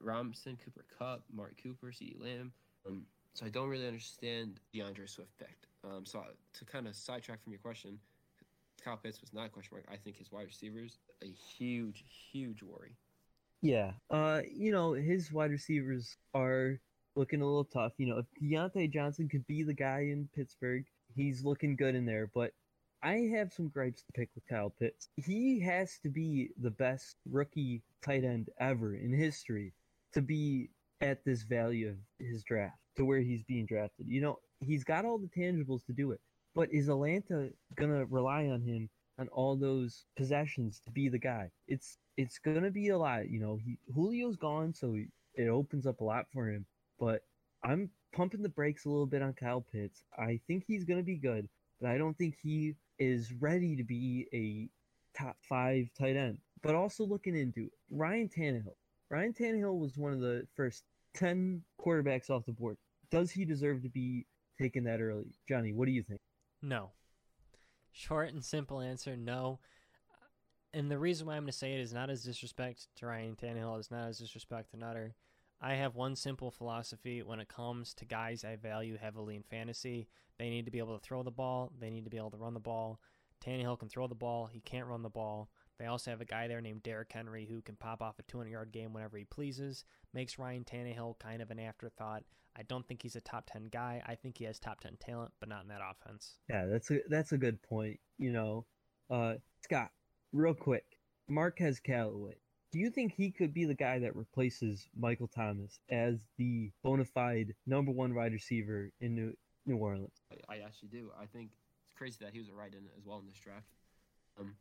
Robinson, Cooper Kupp, Mark Cooper, CeeDee Lamb. Um, so I don't really understand D'Andre Swift picked. Um, so to kind of sidetrack from your question, Kyle Pitts was not a question mark. I think his wide receivers a huge, huge worry. Yeah, uh, you know his wide receivers are looking a little tough. You know, if Diontae Johnson could be the guy in Pittsburgh, he's looking good in there. But I have some gripes to pick with Kyle Pitts. He has to be the best rookie tight end ever in history to be at this value of his draft, to where he's being drafted. You know, he's got all the tangibles to do it. But is Atlanta gonna rely on him on all those possessions to be the guy? It's it's gonna be a lot. You know, he, Julio's gone, so he, it opens up a lot for him. But I'm pumping the brakes a little bit on Kyle Pitts. I think he's gonna be good, but I don't think he is ready to be a top five tight end. But also looking into Ryan Tannehill. Ryan Tannehill was one of the first ten quarterbacks off the board. Does he deserve to be taken that early? Johnny, what do you think? No. Short and simple answer, no. And the reason why I'm going to say it is not as disrespect to Ryan Tannehill, it's not as disrespect to Nutter. I have one simple philosophy when it comes to guys I value heavily in fantasy. They need to be able to throw the ball, they need to be able to run the ball. Tannehill can throw the ball, he can't run the ball. They also have a guy there named Derrick Henry who can pop off a 200 yard game whenever he pleases, makes Ryan Tannehill kind of an afterthought. I don't think he's a top 10 guy. I think he has top 10 talent, but not in that offense. Yeah, that's a that's a good point. You know, uh, Scott, real quick, Marquez Callaway. Do you think he could be the guy that replaces Michael Thomas as the bona fide number one wide receiver in New, New Orleans? I, I actually do. I think it's crazy that he was a right in as well in this draft. Um,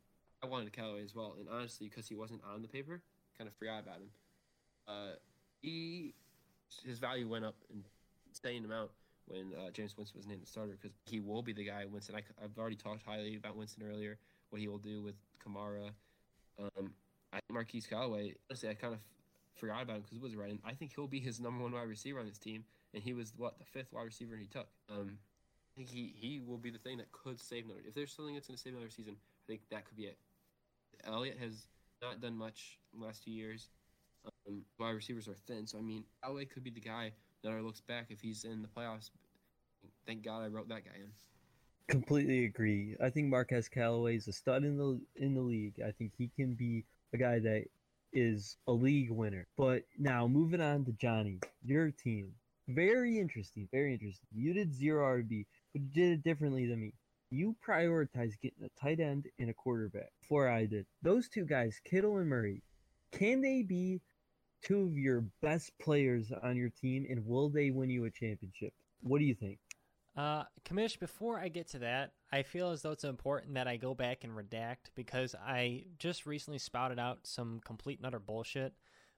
I wanted Callaway as well, and honestly, because he wasn't on the paper, kind of forgot about him. Uh, he his value went up in him out when uh, Jameis Winston was named the starter because he will be the guy. Winston, I, have already talked highly about Winston earlier. What he will do with Kamara. Um, I Marquez Callaway. Honestly, I kind of forgot about him because it was right. And I think he'll be his number one wide receiver on this team, and he was what the fifth wide receiver he took. Um, I think he he will be the thing that could save Notre. If there's something that's going to save another season, I think that could be it. Elliott has not done much in the last two years. Um, wide receivers are thin, so I mean, Elway could be the guy that looks back if he's in the playoffs. Thank God I wrote that guy in. Completely agree. I think Marquez Callaway is a stud in the in the league. I think he can be a guy that is a league winner. But now moving on to Johnny, your team. Very interesting. Very interesting. You did zero RB, but you did it differently than me. You prioritized getting a tight end and a quarterback before I did. Those two guys, Kittle and Murray, can they be two of your best players on your team, and will they win you a championship? What do you think? Uh, Kamish, before I get to that, I feel as though it's important that I go back and redact because I just recently spouted out some complete and utter bullshit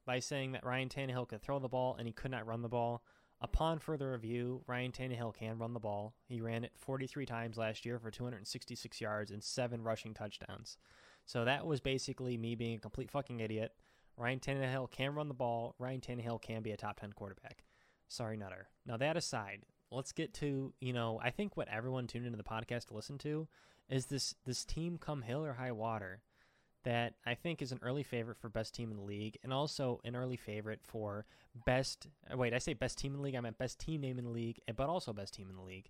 by saying that Ryan Tannehill could throw the ball and he could not run the ball. Upon further review, Ryan Tannehill can run the ball. He ran it 43 times last year for 266 yards and seven rushing touchdowns. So that was basically me being a complete fucking idiot. Ryan Tannehill can run the ball. Ryan Tannehill can be a top 10 quarterback. Sorry, Nutter. Now, that aside, let's get to, you know, I think what everyone tuned into the podcast to listen to is this this team come hill or high water that I think is an early favorite for best team in the league and also an early favorite for best uh, wait, I say best team in the league, I meant best team name in the league, eh, but also best team in the league.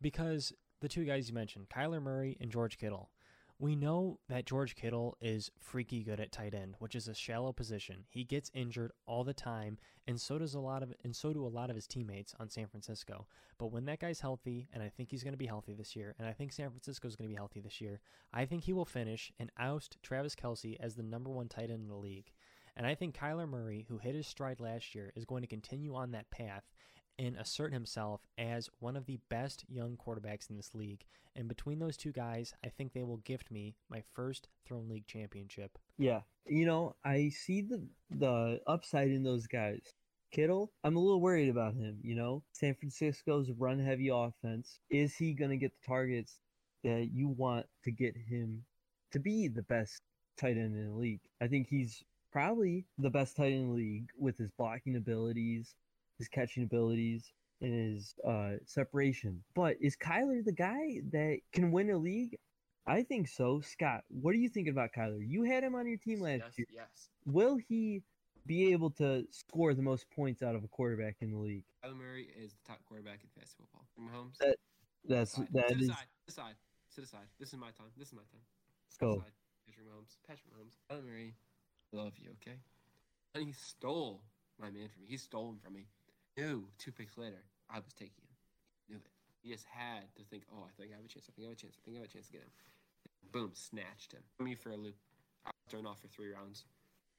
Because the two guys you mentioned, Kyler Murray and George Kittle, we know that George Kittle is freaky good at tight end, which is a shallow position. He gets injured all the time, and so does a lot of and so do a lot of his teammates on San Francisco. But when that guy's healthy, and I think he's going to be healthy this year, and I think San Francisco is going to be healthy this year, I think he will finish and oust Travis Kelce as the number one tight end in the league. And I think Kyler Murray, who hit his stride last year, is going to continue on that path and assert himself as one of the best young quarterbacks in this league. And between those two guys, I think they will gift me my first Throne League championship. Yeah, you know, I see the the upside in those guys. Kittle, I'm a little worried about him. You know, San Francisco's run heavy offense. Is he going to get the targets that you want to get him to be the best tight end in the league? I think he's probably the best tight end in the league with his blocking abilities, his catching abilities, and his uh, separation. But is Kyler the guy that can win a league? I think so. Scott, what are you thinking about Kyler? You had him on your team last yes, year. yes. Will he be able to score the most points out of a quarterback in the league? Kyler Murray is the top quarterback in fantasy football. Mahomes. That- That's Aside. that sit is. aside. Sit aside. Sit aside. This is my time. This is my time. Let's Sit go. aside. Patrick Mahomes. Patrick Mahomes. Kyler Murray. I love you. Okay. And he stole my man from me. He stole him from me. Knew two picks later I was taking him. He knew it. He just had to think, oh, I think I have a chance. I think I have a chance. I think I have a chance to get him. Boom, snatched him. Me for a loop. I was thrown off for three rounds.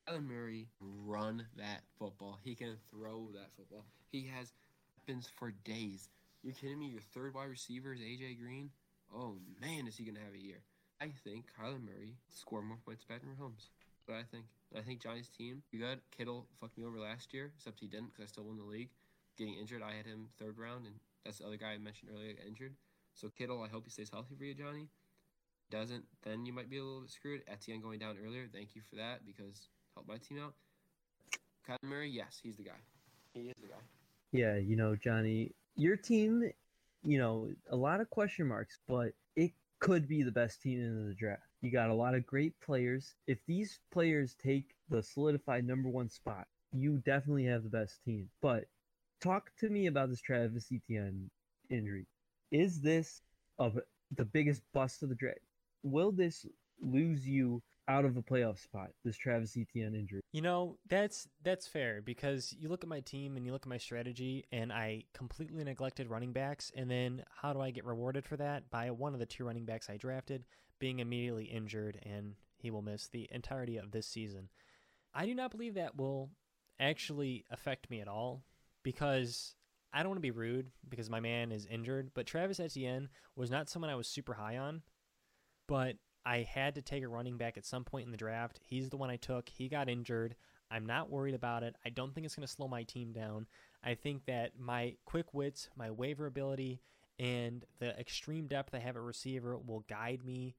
Kyler Murray run that football. He can throw that football. He has weapons for days. You kidding me? Your third wide receiver is AJ Green. Oh man, is he gonna have a year? I think Kyler Murray score more points than Patrick Mahomes. But I think I think Johnny's team. You got Kittle fucked me over last year, except he didn't because I still won the league. Getting injured, I had him third round, and that's the other guy I mentioned earlier injured. So Kittle, I hope he stays healthy for you, Johnny. Doesn't, then you might be a little bit screwed. Etienne going down earlier, thank you for that because helped my team out. Kyler Murray, yes, he's the guy. He is the guy. Yeah, you know, Johnny, your team, you know, a lot of question marks, but it could be the best team in the draft. You got a lot of great players. If these players take the solidified number one spot, you definitely have the best team. But talk to me about this Travis Etienne injury. Is this of the biggest bust of the draft? Will this lose you out of a playoff spot? This Travis Etienne injury. You know, that's that's fair because you look at my team and you look at my strategy and I completely neglected running backs and then how do I get rewarded for that? By one of the two running backs I drafted being immediately injured and he will miss the entirety of this season. I do not believe that will actually affect me at all because I don't want to be rude because my man is injured, but Travis Etienne was not someone I was super high on, but I had to take a running back at some point in the draft. He's the one I took. He got injured. I'm not worried about it. I don't think it's going to slow my team down. I think that my quick wits, my waiver ability, and the extreme depth I have at receiver will guide me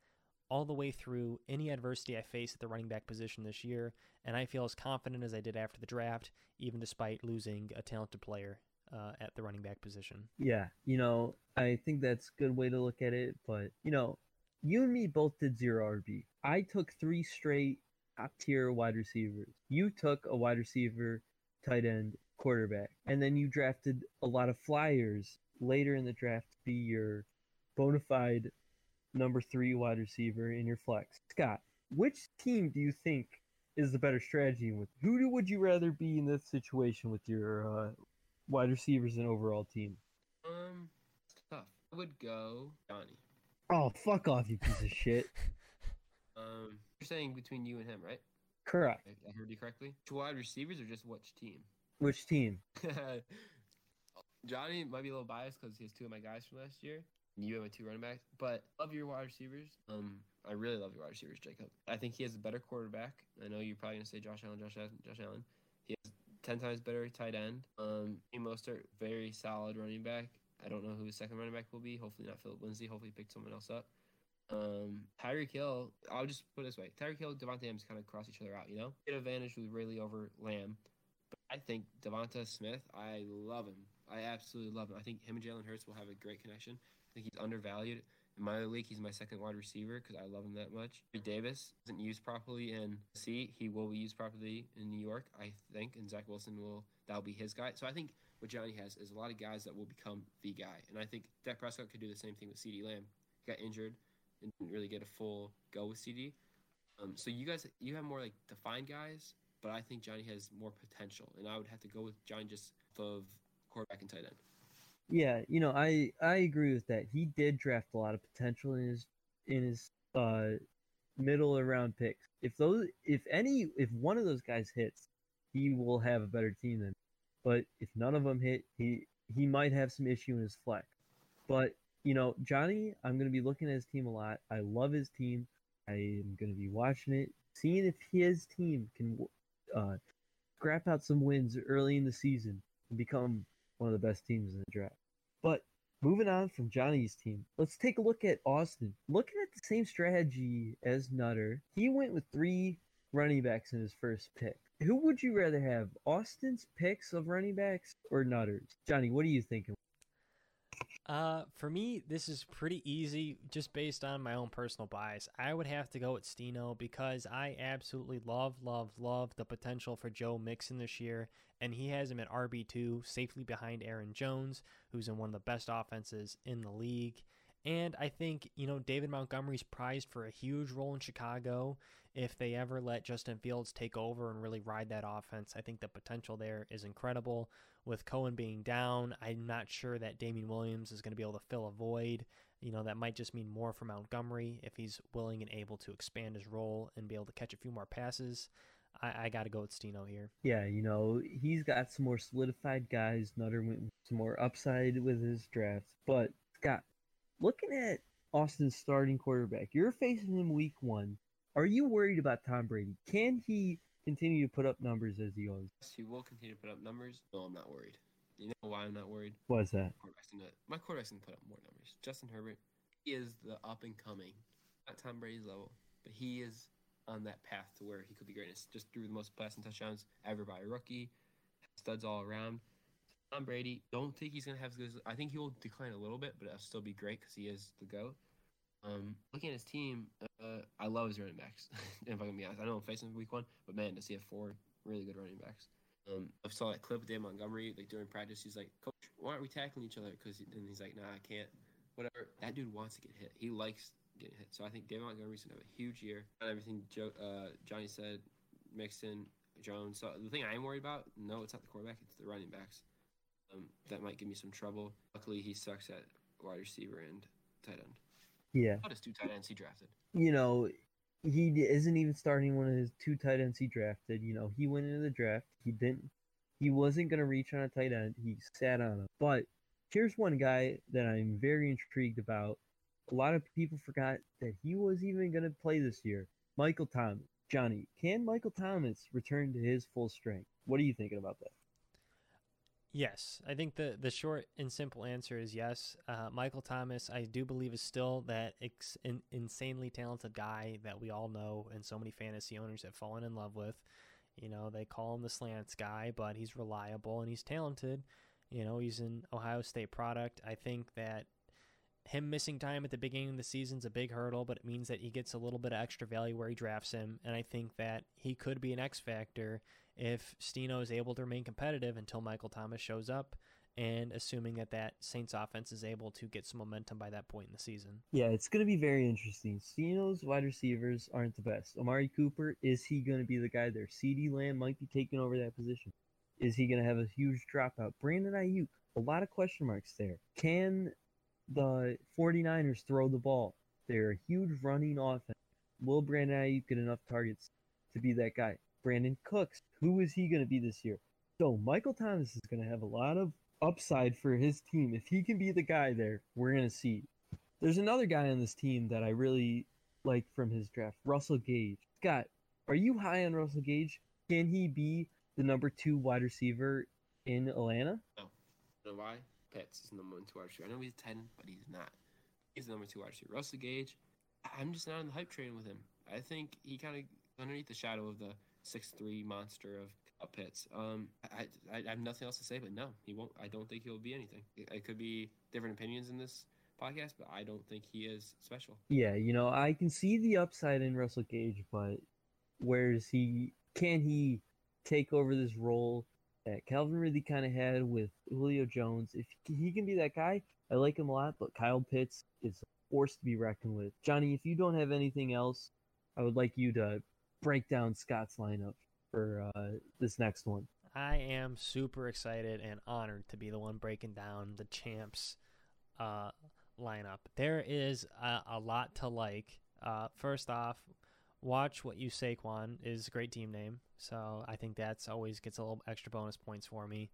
all the way through any adversity I face at the running back position this year. And I feel as confident as I did after the draft, even despite losing a talented player uh, at the running back position. Yeah, you know, I think that's a good way to look at it. But, you know, you and me both did zero RB. I took three straight top tier wide receivers. You took a wide receiver, tight end, quarterback. And then you drafted a lot of flyers later in the draft to be your bona fide number three wide receiver in your flex. Scott, which team do you think is the better strategy with? Who do, would you rather be in this situation with your uh, wide receivers and overall team? Um, it's tough. I would go Johnny. Oh, fuck off, you piece of shit. Um, you're saying between you and him, right? Correct. I, I heard you correctly. Two wide receivers or just which team? Which team? Johnny might be a little biased because he has two of my guys from last year. You have two running backs, but love your wide receivers. Um, I really love your wide receivers, Jacob. I think he has a better quarterback. I know you're probably gonna say Josh Allen, Josh Allen, Josh Allen. He has ten times better tight end. Um, Mostert, very solid running back. I don't know who his second running back will be. Hopefully not Phillip Lindsay. Hopefully he picked someone else up. Um, Tyreek Hill, I'll just put it this way: Tyreek Hill, Davante Adams kind of cross each other out. You know, get advantage with Ridley over Lamb. But I think DeVonta Smith, I love him. I absolutely love him. I think him and Jalen Hurts will have a great connection. I think he's undervalued. In my league, he's my second wide receiver because I love him that much. Davis isn't used properly in C. He will be used properly in New York, I think, and Zach Wilson will that'll be his guy. So I think what Johnny has is a lot of guys that will become the guy, and I think Dak Prescott could do the same thing with CeeDee Lamb. He got injured and didn't really get a full go with CeeDee. Um, so you guys, you have more like defined guys, but I think Johnny has more potential, and I would have to go with Johnny just of quarterback and tight end. Yeah, you know, I I agree with that. He did draft a lot of potential in his in his uh middle of round picks. If those if any if one of those guys hits, he will have a better team than. But if none of them hit, he he might have some issue in his flex. But you know, Johnny, I'm going to be looking at his team a lot. I love his team. I am going to be watching it, seeing if his team can uh, scrap out some wins early in the season and become one of the best teams in the draft. But moving on from Johnny's team, let's take a look at Austin. Looking at the same strategy as Nutter, he went with three running backs in his first pick. Who would you rather have, Austin's picks of running backs or Nutter's? Johnny, what are you thinking? Uh, for me, this is pretty easy just based on my own personal bias. I would have to go with Stino because I absolutely love, love, love the potential for Joe Mixon this year. And he has him at RB2, safely behind Aaron Jones, who's in one of the best offenses in the league. And I think, you know, David Montgomery's prized for a huge role in Chicago. If they ever let Justin Fields take over and really ride that offense, I think the potential there is incredible. With Cohen being down, I'm not sure that Damien Williams is going to be able to fill a void. You know, that might just mean more for Montgomery if he's willing and able to expand his role and be able to catch a few more passes. I, I got to go with Stino here. Yeah, you know, he's got some more solidified guys. Nutter went some more upside with his draft, But, Scott, looking at Austin's starting quarterback, you're facing him week one. Are you worried about Tom Brady? Can he continue to put up numbers as he always? Yes, he will continue to put up numbers. No, I'm not worried. You know why I'm not worried? What is that? My quarterback's gonna put up more numbers. Justin Herbert he is the up and coming, not Tom Brady's level, but he is on that path to where he could be greatness. Just threw the most passing touchdowns ever by a rookie, studs all around. Tom Brady, don't think he's gonna have as good. As, I think he will decline a little bit, but it'll still be great because he is the goat. Um, looking at his team, uh, I love his running backs. if I can be honest, I know I'm facing week one, but man, does he have four really good running backs? Um, I saw that clip of Dave Montgomery like during practice. He's like, "Coach, why aren't we tackling each other?" Because and he's like, "Nah, I can't." Whatever. That dude wants to get hit. He likes getting hit. So I think Dave Montgomery's gonna have a huge year. And everything Joe, uh, Johnny said, Mixon, Jones. So the thing I'm worried about, no, it's not the quarterback. It's the running backs. Um, that might give me some trouble. Luckily, he sucks at wide receiver and tight end. Yeah. What is two tight ends he drafted? You know, he isn't even starting one of his two tight ends he drafted. You know, he went into the draft. He didn't. He wasn't gonna reach on a tight end. He sat on him. But here's one guy that I'm very intrigued about. A lot of people forgot that he was even gonna play this year. Michael Thomas. Johnny, can Michael Thomas return to his full strength? What are you thinking about that? Yes, I think the the short and simple answer is yes. Uh, Michael Thomas, I do believe, is still that ex- in, insanely talented guy that we all know and so many fantasy owners have fallen in love with. You know, they call him the slants guy, but he's reliable and he's talented. You know, he's an Ohio State product. I think that him missing time at the beginning of the season is a big hurdle, but it means that he gets a little bit of extra value where he drafts him. And I think that he could be an X factor if Stino is able to remain competitive until Michael Thomas shows up, and assuming that that Saints offense is able to get some momentum by that point in the season. Yeah, it's going to be very interesting. Stino's wide receivers aren't the best. Amari Cooper, is he going to be the guy there? CeeDee Lamb might be taking over that position. Is he going to have a huge dropout? Brandon Aiyuk, a lot of question marks there. Can the 49ers throw the ball? They're a huge running offense. Will Brandon Aiyuk get enough targets to be that guy? Brandin Cooks, who is he going to be this year? So Michael Thomas is going to have a lot of upside for his team. If he can be the guy there, we're going to see. There's another guy on this team that I really like from his draft, Russell Gage. Scott, are you high on Russell Gage? Can he be the number two wide receiver in Atlanta? No. Know why? Pitts is the number one two wide receiver. I know he's 10, but he's not. He's the number two wide receiver. Russell Gage, I'm just not on the hype train with him. I think he kind of underneath the shadow of the six three monster of uh, Pitts. Um, I, I, I have nothing else to say, but no, he won't. I don't think he'll be anything. It, it could be different opinions in this podcast, but I don't think he is special. Yeah, you know, I can see the upside in Russell Gage, but where is he? Can he take over this role that Calvin really kind of had with Julio Jones? If he can be that guy, I like him a lot. But Kyle Pitts is a force to be reckoned with. Johnny, if you don't have anything else, I would like you to break down Scott's lineup for uh, this next one. I am super excited and honored to be the one breaking down the champs uh, lineup. There is a, a lot to like. Uh, first off, watch what you say, Saquon is a great team name, so I think that's always gets a little extra bonus points for me.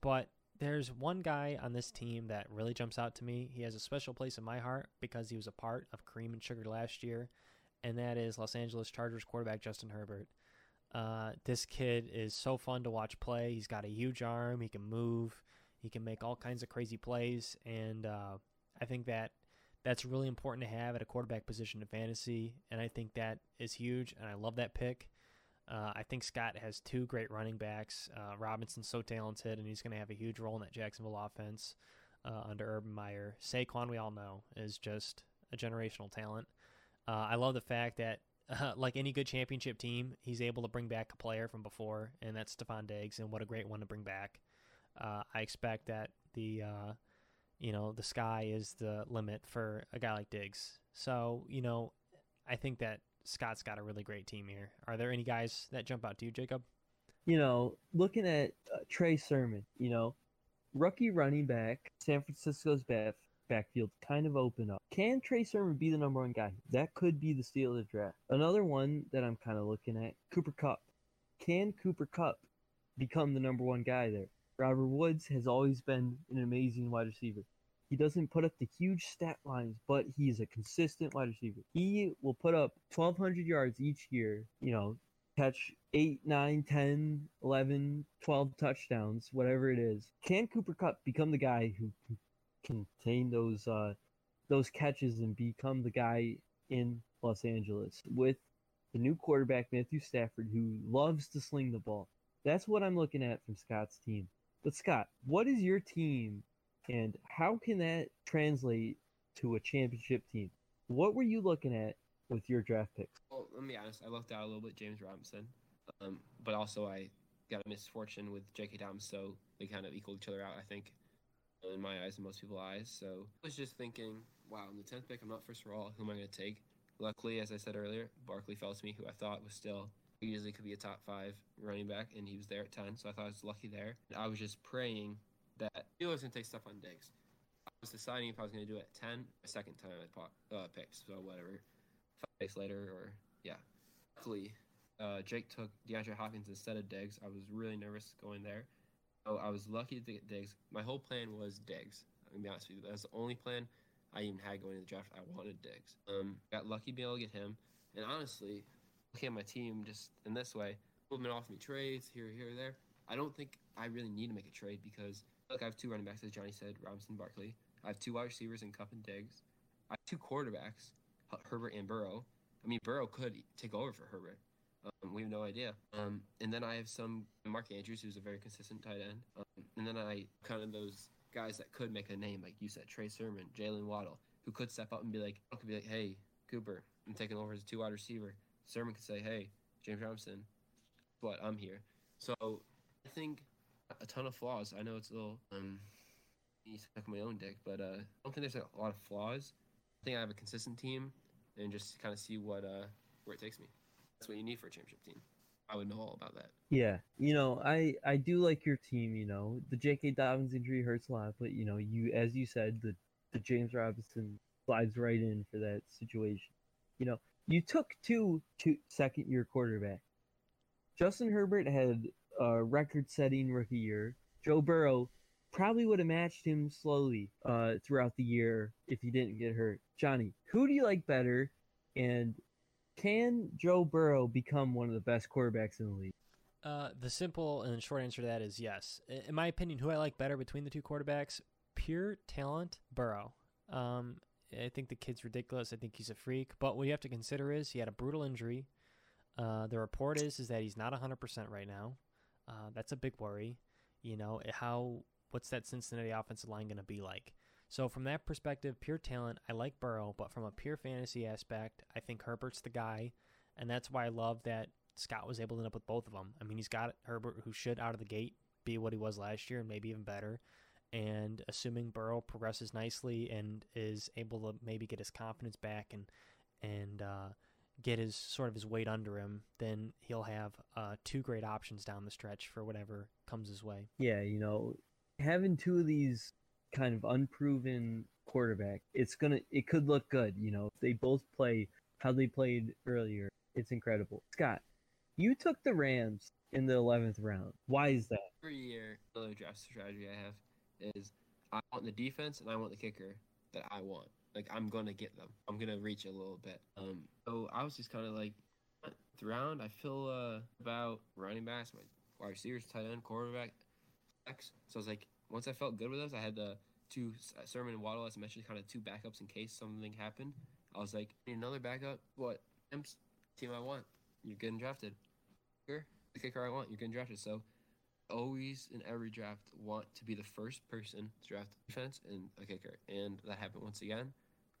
But there's one guy on this team that really jumps out to me. He has a special place in my heart because he was a part of Cream and Sugar last year, and that is Los Angeles Chargers quarterback Justin Herbert. Uh, this kid is so fun to watch play. He's got a huge arm. He can move. He can make all kinds of crazy plays, and uh, I think that that's really important to have at a quarterback position in fantasy. And I think that is huge, and I love that pick. Uh, I think Scott has two great running backs. Uh, Robinson's so talented, and he's going to have a huge role in that Jacksonville offense uh, under Urban Meyer. Saquon, we all know, is just a generational talent. Uh, I love the fact that, like any good championship team, he's able to bring back a player from before, and that's Stefon Diggs, and what a great one to bring back. Uh, I expect that the uh, you know the sky is the limit for a guy like Diggs. So you know, I think that Scott's got a really great team here. Are there any guys that jump out to you, Jacob? You know, looking at uh, Trey Sermon, you know, rookie running back, San Francisco's back, backfield kind of open up. Can Trey Sermon be the number one guy? That could be the steal of the draft. Another one that I'm kind of looking at, Cooper Kupp. Can Cooper Kupp become the number one guy there? Robert Woods has always been an amazing wide receiver. He doesn't put up the huge stat lines, but he's a consistent wide receiver. He will put up 1,200 yards each year, you know, catch 8, 9, 10, 11, 12 touchdowns, whatever it is. Can Cooper Kupp become the guy who can contain those uh, those catches and become the guy in Los Angeles with the new quarterback Matthew Stafford who loves to sling the ball? That's what I'm looking at from Scott's team. But Scott, what is your team and how can that translate to a championship team? What were you looking at with your draft picks? Well, let me be honest. I looked out a little bit James Robinson, um, but also I got a misfortune with J.K. Dobbins, so they kind of equaled each other out. I think, in my eyes and most people's eyes. So I was just thinking, wow, in the tenth pick, I'm not first overall. Who am I going to take? Luckily, as I said earlier, Barkley fell to me, who I thought was still easily could be a top five running back, and he was there at ten. So I thought I was lucky there. I was just praying that going to take Stefon Diggs. I was deciding if I was going to do it at 10, a second time I uh, picked, so whatever. Five days later, or yeah. Luckily, uh, Jake took DeAndre Hopkins instead of Diggs. I was really nervous going there. So I was lucky to get Diggs. My whole plan was Diggs. I'm going to be honest with you. That's the only plan I even had going to the draft. I wanted Diggs. Um, got lucky being able to get him. And honestly, looking at my team just in this way, moving off me trades here, here, there. I don't think I really need to make a trade because look, I have two running backs, as Johnny said, Robinson, Barkley. I have two wide receivers in Kupp and Diggs. I have two quarterbacks, Herbert and Burrow. I mean, Burrow could take over for Herbert. Um, we have no idea. Um, and then I have some Mark Andrews, who's a very consistent tight end. Um, and then I kind of those guys that could make a name, like you said, Trey Sermon, Jaylen Waddle, who could step up and be like, could be like, hey, Cooper, I'm taking over as a two wide receiver. Sermon could say, hey, James Robinson, what I'm here. So I think a ton of flaws. I know it's a little um, me suck my own dick, but uh, I don't think there's a lot of flaws. I think I have a consistent team, and just kind of see what uh where it takes me. That's what you need for a championship team. I would know all about that. Yeah, you know, I I do like your team. You know, the J.K. Dobbins injury hurts a lot, but you know, you as you said, the the James Robinson slides right in for that situation. You know, you took two two second year quarterback. Justin Herbert had a record setting rookie year. Joe Burrow probably would have matched him slowly uh, throughout the year if he didn't get hurt. Johnny, who do you like better? And can Joe Burrow become one of the best quarterbacks in the league? Uh, the simple and short answer to that is yes. In my opinion, who I like better between the two quarterbacks, pure talent, Burrow. Um, I think the kid's ridiculous. I think he's a freak. But what you have to consider is he had a brutal injury. Uh, the report is is that he's not 100% right now. Uh, that's a big worry. You know how what's that Cincinnati offensive line going to be like? So from that perspective, pure talent, I like Burrow, but from a pure fantasy aspect, I think Herbert's the guy, and that's why I love that Scott was able to end up with both of them. I mean, he's got Herbert, who should out of the gate be what he was last year, and maybe even better. And assuming Burrow progresses nicely and is able to maybe get his confidence back and and uh, get his sort of his weight under him, then he'll have uh, two great options down the stretch for whatever comes his way. Yeah, you know, having two of these kind of unproven quarterback, it's gonna it could look good. You know, if they both play how they played earlier, it's incredible. Scott, you took the Rams in the eleventh round. Why is that? Every year, another draft strategy I have is I want the defense and I want the kicker that I want. Like I'm gonna get them. I'm gonna reach a little bit. Um, so I was just kind of like round, I feel uh, about running backs, my wide receivers, tight end, quarterback, X. So I was like, once I felt good with those, I had the two uh, Sermon and Waddle, as I mentioned, kind of two backups in case something happened. I was like, need another backup. What? Team I want. You're getting drafted. Kicker, the kicker I want. You're getting drafted. So always in every draft want to be the first person to draft defense and a kicker, and that happened once again.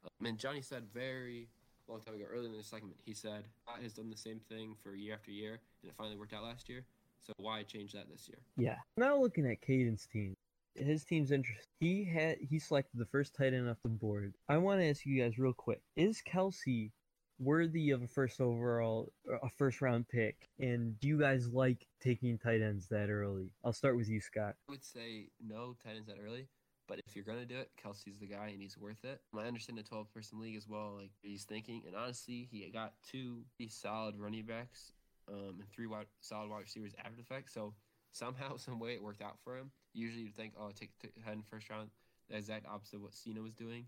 Um, and Johnny said very long time ago, early in the segment, he said God has done the same thing for year after year, and it finally worked out last year. So why change that this year? Yeah. Now looking at Caden's team, his team's interesting. He had he selected the first tight end off the board. I want to ask you guys real quick: Is Kelce worthy of a first overall, a first round pick? And do you guys like taking tight ends that early? I'll start with you, Scott. I would say no tight ends that early. But if you're gonna do it, Kelce's the guy, and he's worth it. I understand the 12 person league as well. Like he's thinking, and honestly, he got two solid running backs, um, and three wide, solid wide receivers after the fact. So somehow, some way, it worked out for him. Usually, you'd think, oh, take, take head in first round. The exact opposite of what Cena was doing.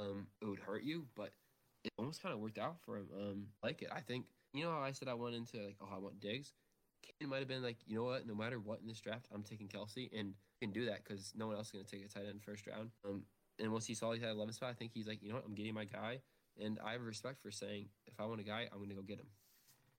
Um, it would hurt you, but it almost kind of worked out for him. Um, like it. I think you know how I said I went into like, oh, I want Diggs. Kane might have been like, you know what? No matter what in this draft, I'm taking Kelce, and can do that because no one else is going to take a tight end first round. Um, and once he saw he had 11 spot, I think he's like, you know what? I'm getting my guy, and I have respect for saying if I want a guy, I'm going to go get him.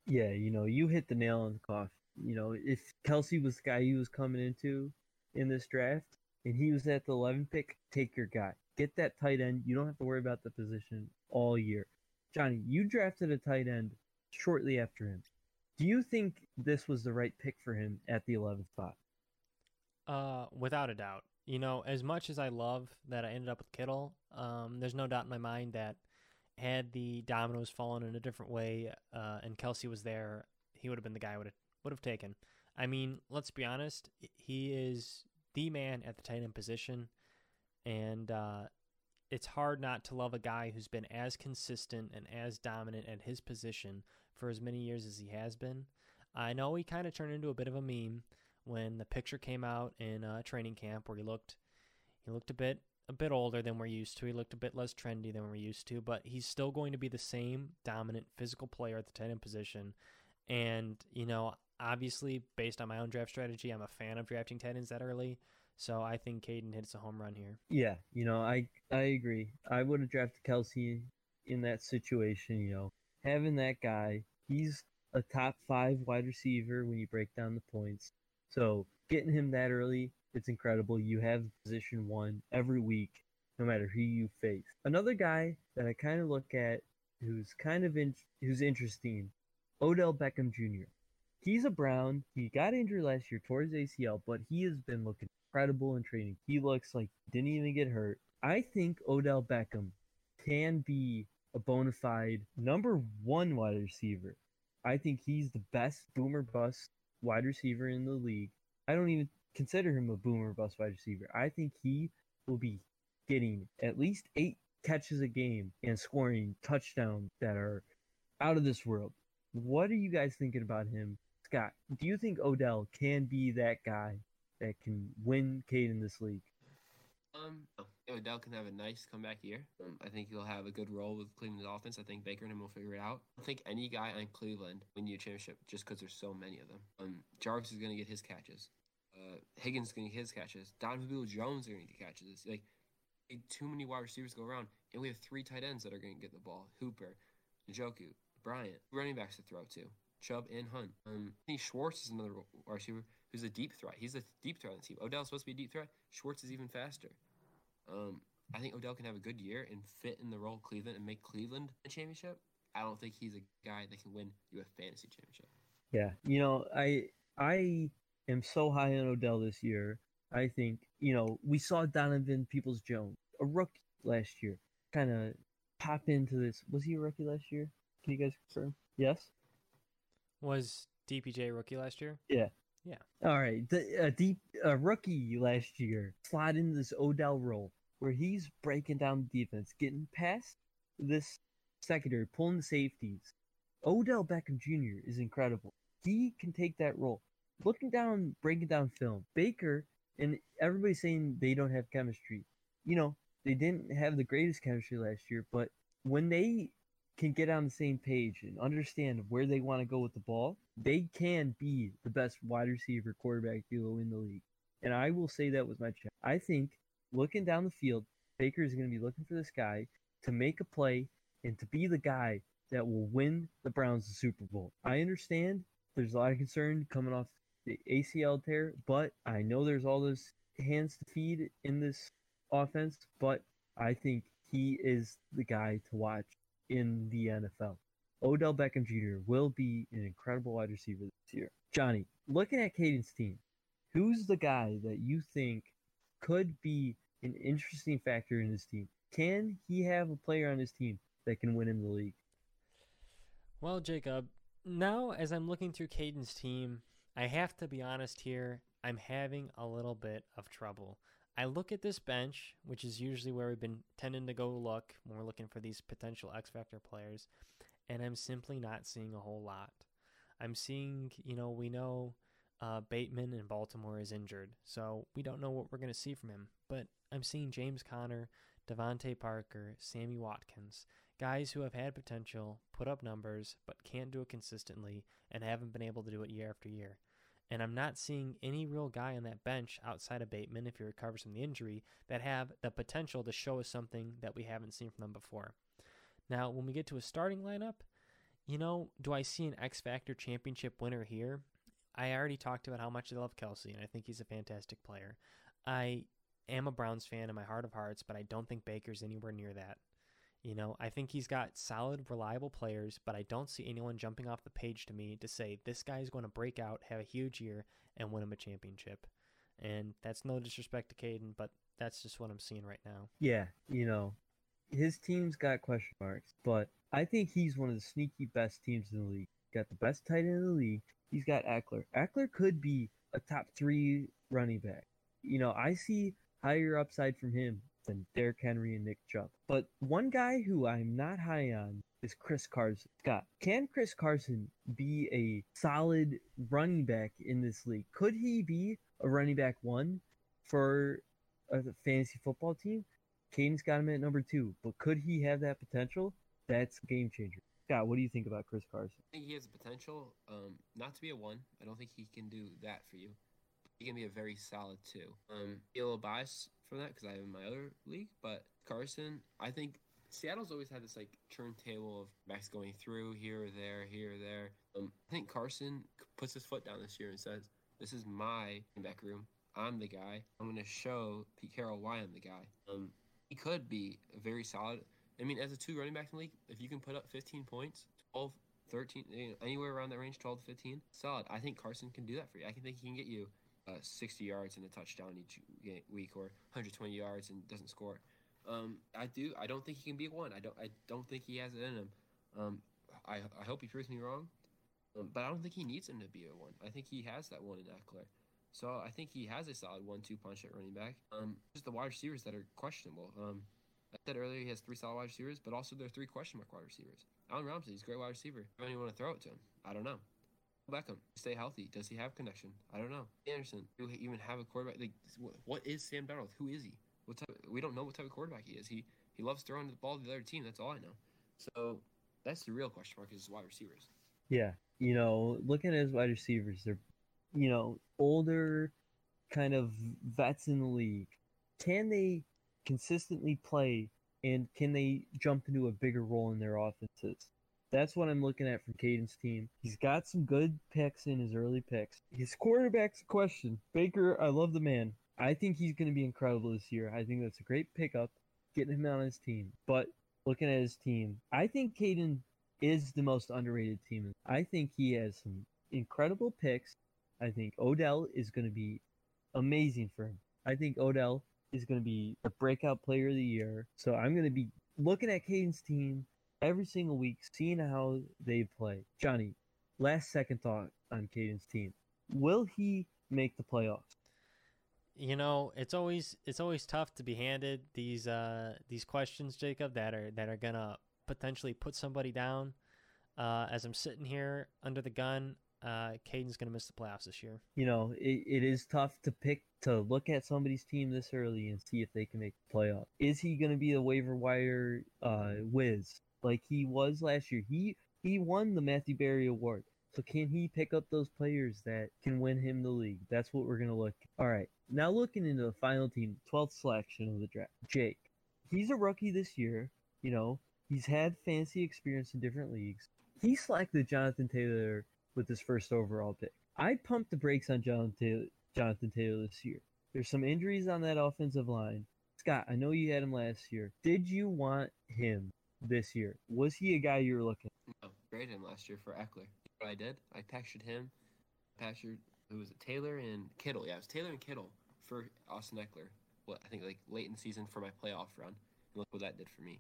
Yeah, you know, you hit the nail on the coffin. You know, if Kelce was the guy he was coming into in this draft, and he was at the 11 pick, take your guy. Get that tight end. You don't have to worry about the position all year. Johnny, you drafted a tight end shortly after him. Do you think this was the right pick for him at the 11th spot? Uh, without a doubt. You know, as much as I love that I ended up with Kittle, um, there's no doubt in my mind that had the dominoes fallen in a different way, uh, and Kelce was there, he would have been the guy would have would have taken. I mean, let's be honest, he is the man at the tight end position, and uh, it's hard not to love a guy who's been as consistent and as dominant at his position for as many years as he has been. I know he kind of turned into a bit of a meme when the picture came out in uh, training camp where he looked he looked a bit a bit older than we're used to. He looked a bit less trendy than we're used to, but he's still going to be the same dominant physical player at the tight end position. And you know, obviously, based on my own draft strategy, I'm a fan of drafting tight ends that early. So I think Caden hits a home run here. Yeah, you know, I I agree. I would have drafted Kelce in that situation. You know, having that guy, he's a top five wide receiver when you break down the points. So getting him that early, it's incredible. You have position one every week, no matter who you face. Another guy that I kind of look at who's kind of in, who's interesting, Odell Beckham Jr. He's a Brown. He got injured last year towards ACL, but he has been looking incredible in training. He looks like he didn't even get hurt. I think Odell Beckham can be a bona fide number one wide receiver. I think he's the best boomer bust wide receiver in the league. I don't even consider him a boomer bust wide receiver. I think he will be getting at least eight catches a game and scoring touchdowns that are out of this world. What are you guys thinking about him? Scott, do you think Odell can be that guy that can win Cade in this league? Um, Odell can have a nice comeback year. Um, I think he'll have a good role with Cleveland's offense. I think Baker and him will figure it out. I think any guy on Cleveland win you a championship just because there's so many of them. Um, Jarvis is going to get his catches. Uh, Higgins is going to get his catches. Donovan Peoples Jones are going to get catches. Like, too many wide receivers go around, and we have three tight ends that are going to get the ball: Hooper, Njoku, Bryant, running backs to throw to, Chubb and Hunt. Um, I think Schwartz is another wide receiver who's a deep threat. He's a deep threat on the team. Odell's supposed to be a deep threat. Schwartz is even faster. Um, I think Odell can have a good year and fit in the role of Cleveland and make Cleveland a championship. I don't think he's a guy that can win you a fantasy championship. Yeah, you know, I I am so high on Odell this year. I think you know we saw Donovan Peoples Jones, a rookie last year, kind of pop into this. Was he a rookie last year? Can you guys confirm? Yes. Was DPJ rookie last year? Yeah. Yeah. All right. The uh, deep uh, rookie last year slide into this Odell role where he's breaking down defense, getting past this secondary, pulling the safeties. Odell Beckham Jr. is incredible. He can take that role. Looking down, breaking down film, Baker and everybody saying they don't have chemistry. You know, they didn't have the greatest chemistry last year, but when they can get on the same page and understand where they want to go with the ball, they can be the best wide receiver quarterback duo in the league. And I will say that was my check. I think looking down the field, Baker is going to be looking for this guy to make a play and to be the guy that will win the Browns the Super Bowl. I understand there's a lot of concern coming off the ACL tear, but I know there's all those hands to feed in this offense, but I think he is the guy to watch in the NFL. Odell Beckham Jr. will be an incredible wide receiver this year. Johnny, looking at Caden's team, who's the guy that you think could be an interesting factor in his team? Can he have a player on his team that can win in the league? Well, Jacob, now as I'm looking through Caden's team, I have to be honest here. I'm having a little bit of trouble. I look at this bench, which is usually where we've been tending to go look when we're looking for these potential X Factor players, and I'm simply not seeing a whole lot. I'm seeing, you know, we know uh, Bateman in Baltimore is injured, so we don't know what we're going to see from him. But I'm seeing James Conner, DeVante Parker, Sammy Watkins, guys who have had potential, put up numbers, but can't do it consistently and haven't been able to do it year after year. And I'm not seeing any real guy on that bench outside of Bateman, if he recovers from the injury, that have the potential to show us something that we haven't seen from them before. Now, when we get to a starting lineup, you know, do I see an X Factor championship winner here? I already talked about how much I love Kelce, and I think he's a fantastic player. I am a Browns fan in my heart of hearts, but I don't think Baker's anywhere near that. You know, I think he's got solid, reliable players, but I don't see anyone jumping off the page to me to say this guy is going to break out, have a huge year, and win him a championship. And that's no disrespect to Caden, but that's just what I'm seeing right now. Yeah, you know, his team's got question marks, but I think he's one of the sneaky best teams in the league. Got the best tight end in the league. He's got Ekeler. Ekeler could be a top three running back. You know, I see higher upside from him than Derrick Henry and Nick Chubb. But one guy who I'm not high on is Chris Carson. Scott, can Chris Carson be a solid running back in this league? Could he be a running back one for a fantasy football team? Caden's got him at number two, but could he have that potential? That's game changer. Scott, what do you think about Chris Carson? I think he has potential, um, not to be a one. I don't think he can do that for you. He can be a very solid two. Um, a little biased from that because I have in my other league, but Carson, I think Seattle's always had this like turntable of backs going through here or there, here or there. Um, I think Carson puts his foot down this year and says, "This is my back room. I'm the guy. I'm going to show Pete Carroll why I'm the guy." Um, he could be very solid. I mean, as a two running back in the league, if you can put up 15 points, 12, 13, anywhere around that range, 12 to 15, solid. I think Carson can do that for you. I can think he can get you uh, 60 yards and a touchdown each week, or 120 yards and doesn't score. Um, I do. I don't think he can be one. I don't. I don't think he has it in him. Um, I I hope he proves me wrong, um, but I don't think he needs him to be a one. I think he has that one in Ekeler. So I think he has a solid one-two punch at running back. Um, just the wide receivers that are questionable. Um, I said earlier he has three solid wide receivers, but also there are three question mark wide receivers. Allen Robinson, he's a great wide receiver. If anyone want to throw it to him, I don't know. Beckham, stay healthy. Does he have connection? I don't know. Anderson, do he even have a quarterback? Like, what is Sam Darnold? Who is he? What type, we don't know what type of quarterback he is. He he loves throwing the ball to the other team. That's all I know. So that's the real question mark is wide receivers. Yeah, you know, looking at his wide receivers, they're you know older, kind of vets in the league. Can they consistently play and can they jump into a bigger role in their offenses? That's what I'm looking at from Caden's team. He's got some good picks in his early picks. His quarterback's a question. Baker, I love the man. I think he's going to be incredible this year. I think that's a great pickup, getting him on his team. But looking at his team, I think Caden is the most underrated team. I think he has some incredible picks. I think Odell is going to be amazing for him. I think Odell is going to be the breakout player of the year. So I'm going to be looking at Caden's team every single week, seeing how they play. Johnny, last second thought on Caden's team. Will he make the playoffs? You know, it's always it's always tough to be handed these uh these questions, Jacob, that are that are gonna potentially put somebody down. Uh, as I'm sitting here under the gun, uh, Caden's gonna miss the playoffs this year. You know, it, it is tough to pick to look at somebody's team this early and see if they can make the playoff. Is he gonna be a waiver wire uh whiz? like he was last year. He he won the Matthew Berry Award. So can he pick up those players that can win him the league? That's what we're gonna look. All right, now looking into the final team, 12th selection of the draft, Jake. He's a rookie this year. You know, he's had fancy experience in different leagues. He selected Jonathan Taylor with his first overall pick. I pumped the brakes on Jonathan Taylor, Jonathan Taylor this year. There's some injuries on that offensive line. Scott, I know you had him last year. Did you want him this year? Was he a guy you were looking? No, graded him last year for Ekeler. What I did, I pictured him, pictured who was it, Taylor and Kittle. Yeah, it was Taylor and Kittle for Austin Ekeler. What I think like late in the season for my playoff run. And look what that did for me.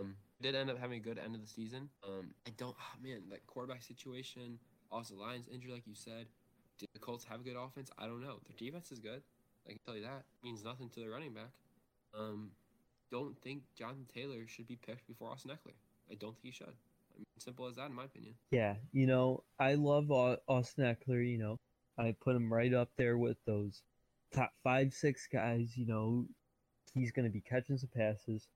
Um, did end up having a good end of the season. Um, I don't, oh man, that quarterback situation. Also, Lions injured, like you said. Did the Colts have a good offense? I don't know. Their defense is good. I can tell you that. It means nothing to their running back. Um, don't think Jonathan Taylor should be picked before Austin Ekeler. I don't think he should. I mean, simple as that, in my opinion. Yeah, you know, I love Au- Austin Ekeler. You know, I put him right up there with those top five, six guys. You know, he's going to be catching some passes.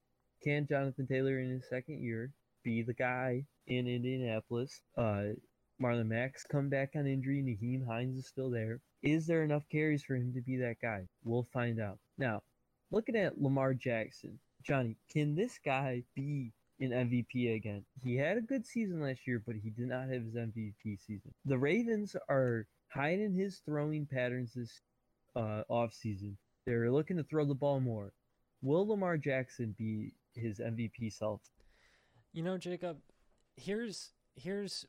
Can Jonathan Taylor in his second year be the guy in Indianapolis? Uh, Marlon Mack's come back on injury. Nyheim Hines is still there. Is there enough carries for him to be that guy? We'll find out. Now, looking at Lamar Jackson, Johnny, can this guy be an MVP again? He had a good season last year, but he did not have his MVP season. The Ravens are hiding his throwing patterns this uh, offseason. They're looking to throw the ball more. Will Lamar Jackson be his MVP self? You know, Jacob, here's here's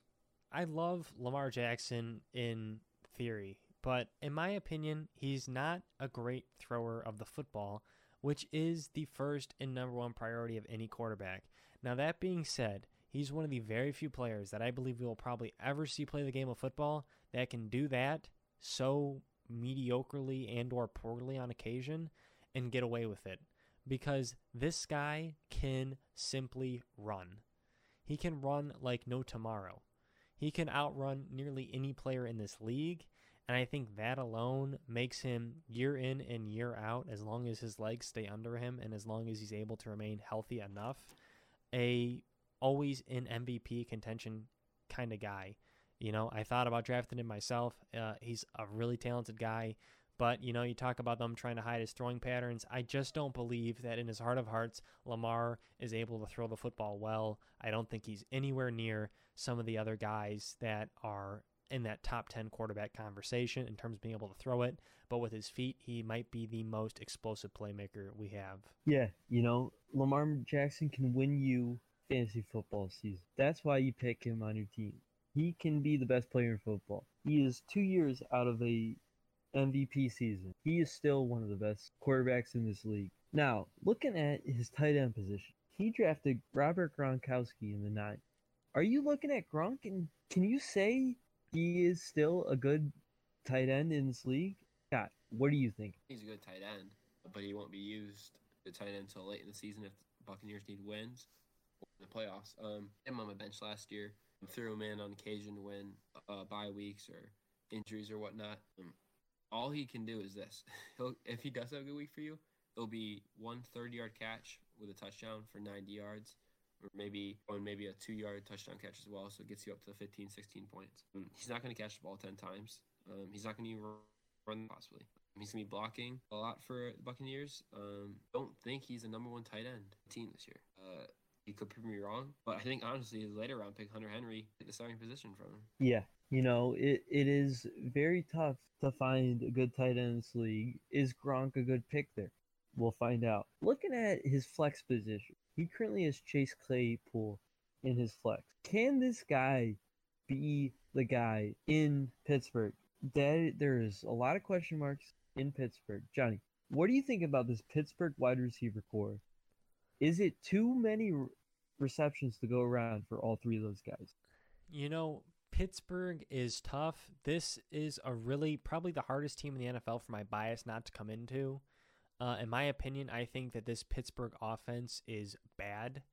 I love Lamar Jackson in theory, but in my opinion, he's not a great thrower of the football, which is the first and number one priority of any quarterback. Now, that being said, he's one of the very few players that I believe we will probably ever see play the game of football that can do that so mediocrely and or poorly on occasion and get away with it because this guy can simply run. He can run like no tomorrow. He can outrun nearly any player in this league, and I think that alone makes him year in and year out, as long as his legs stay under him and as long as he's able to remain healthy enough, a always in MVP contention kind of guy. You know, I thought about drafting him myself. Uh, he's a really talented guy. But, you know, you talk about them trying to hide his throwing patterns. I just don't believe that in his heart of hearts, Lamar is able to throw the football well. I don't think he's anywhere near some of the other guys that are in that top 10 quarterback conversation in terms of being able to throw it. But with his feet, he might be the most explosive playmaker we have. Yeah, you know, Lamar Jackson can win you fantasy football season. That's why you pick him on your team. He can be the best player in football. He is two years out of a MVP season. He is still one of the best quarterbacks in this league. Now, looking at his tight end position, he drafted Robert Gronkowski in the ninth. Are you looking at Gronk and can you say he is still a good tight end in this league? Scott, what do you think? He's a good tight end, but he won't be used the tight end until late in the season if the Buccaneers need wins or the playoffs. Um, him on my bench last year. Threw him in on occasion when uh, bye weeks or injuries or whatnot. Um, all he can do is this. He'll if he does have a good week for you, it'll be one 30 yard catch with a touchdown for 90 yards, or maybe or maybe a two yard touchdown catch as well. So it gets you up to 15, 16 points. Um, he's not going to catch the ball 10 times. Um, he's not going to even run possibly. He's going to be blocking a lot for the Buccaneers. Um, don't think he's the number one tight end team this year. Uh, he could prove me wrong, but I think honestly his later round pick, Hunter Henry, the starting position from him. Yeah, you know, it, it is very tough to find a good tight end in this league. Is Gronk a good pick there? We'll find out. Looking at his flex position, he currently has Chase Claypool in his flex. Can this guy be the guy in Pittsburgh? That there is a lot of question marks in Pittsburgh. Johnny, what do you think about this Pittsburgh wide receiver core? Is it too many receptions to go around for all three of those guys? You know, Pittsburgh is tough. This is a really probably the hardest team in the NFL for my bias not to come into. Uh, in my opinion, I think that this Pittsburgh offense is bad.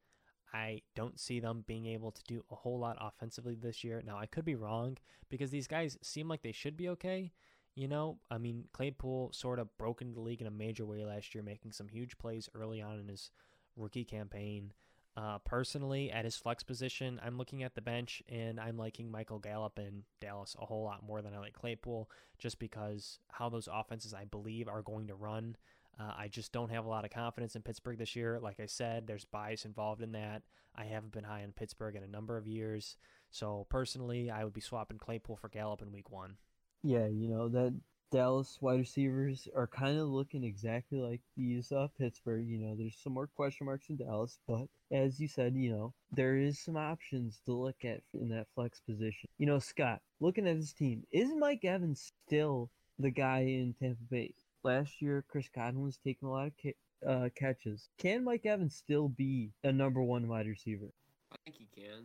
I don't see them being able to do a whole lot offensively this year. Now, I could be wrong because these guys seem like they should be okay. You know, I mean, Claypool sort of broke into the league in a major way last year, making some huge plays early on in his rookie campaign. Uh, personally, at his flex position, I'm looking at the bench and I'm liking Michael Gallup in Dallas a whole lot more than I like Claypool, just because how those offenses I believe are going to run. Uh, I just don't have a lot of confidence in Pittsburgh this year. Like I said, there's bias involved in that. I haven't been high on Pittsburgh in a number of years. So personally, I would be swapping Claypool for Gallup in week one. Yeah, you know, that Dallas wide receivers are kind of looking exactly like these uh, Pittsburgh. You know, there's some more question marks in Dallas, but as you said, you know, there is some options to look at in that flex position. You know, Scott, looking at his team, is Mike Evans still the guy in Tampa Bay? Last year, Chris Godwin was taking a lot of ca- uh, catches. Can Mike Evans still be a number one wide receiver? I think he can,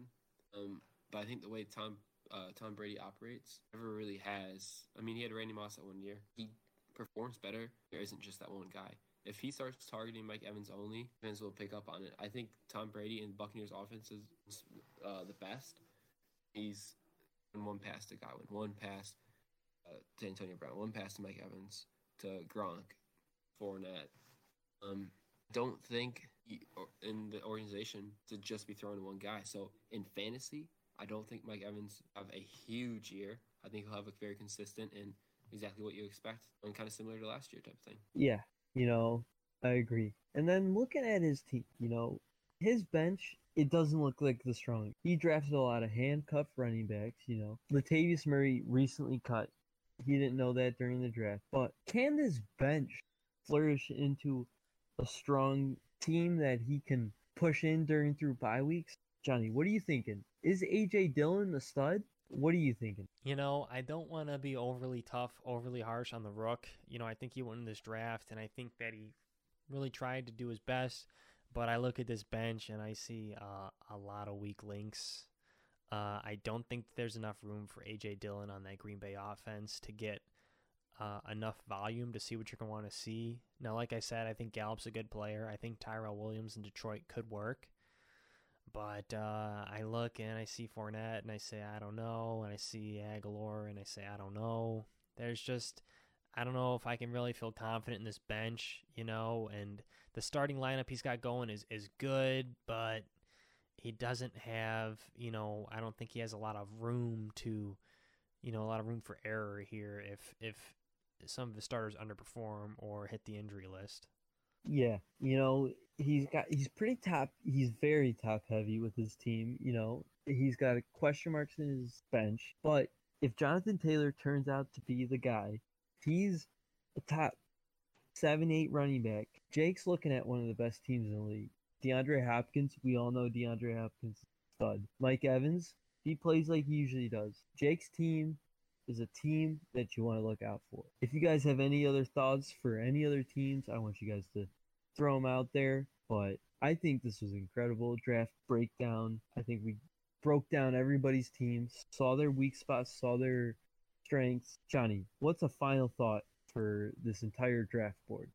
um, but I think the way Tom uh, Tom Brady operates never really has. I mean, he had Randy Moss that one year. He performs better. There isn't just that one guy. If he starts targeting Mike Evans only, Evans will pick up on it. I think Tom Brady and Buccaneers offense is uh, the best. He's one pass to Godwin, one pass uh, to Antonio Brown, one pass to Mike Evans, to Gronk, Fournette. Um, don't think he, in the organization to just be throwing to one guy. So in fantasy, I don't think Mike Evans have a huge year. I think he'll have a very consistent and exactly what you expect, and kind of similar to last year type of thing. Yeah, you know, I agree. And then looking at his team, you know, his bench, it doesn't look like the strong. He drafted a lot of handcuffed running backs, you know. Latavius Murray recently cut. He didn't know that during the draft. But can this bench flourish into a strong team that he can push in during through bye weeks? Johnny, what are you thinking? Is AJ Dillon the stud? What are you thinking? You know, I don't want to be overly tough, overly harsh on the rook. You know, I think he won this draft, and I think that he really tried to do his best. But I look at this bench and I see uh, a lot of weak links. Uh, I don't think there's enough room for AJ Dillon on that Green Bay offense to get uh, enough volume to see what you're going to want to see. Now, like I said, I think Gallup's a good player. I think Tyrell Williams in Detroit could work. But uh, I look and I see Fournette and I say, I don't know. And I see Agholor and I say, I don't know. There's just, I don't know if I can really feel confident in this bench, you know. And the starting lineup he's got going is, is good, but he doesn't have, you know, I don't think he has a lot of room to, you know, a lot of room for error here if, if some of the starters underperform or hit the injury list. Yeah, you know, he's got he's pretty top he's very top heavy with his team, you know. He's got question marks in his bench, but if Jonathan Taylor turns out to be the guy, he's a top seven, eight running back. Jake's looking at one of the best teams in the league. DeAndre Hopkins, we all know DeAndre Hopkins stud. Mike Evans, he plays like he usually does. Jake's team is a team that you want to look out for. If you guys have any other thoughts for any other teams, I want you guys to throw them out there. But I think this was incredible draft breakdown. I think we broke down everybody's teams, saw their weak spots, saw their strengths. Johnny, what's a final thought for this entire draft board?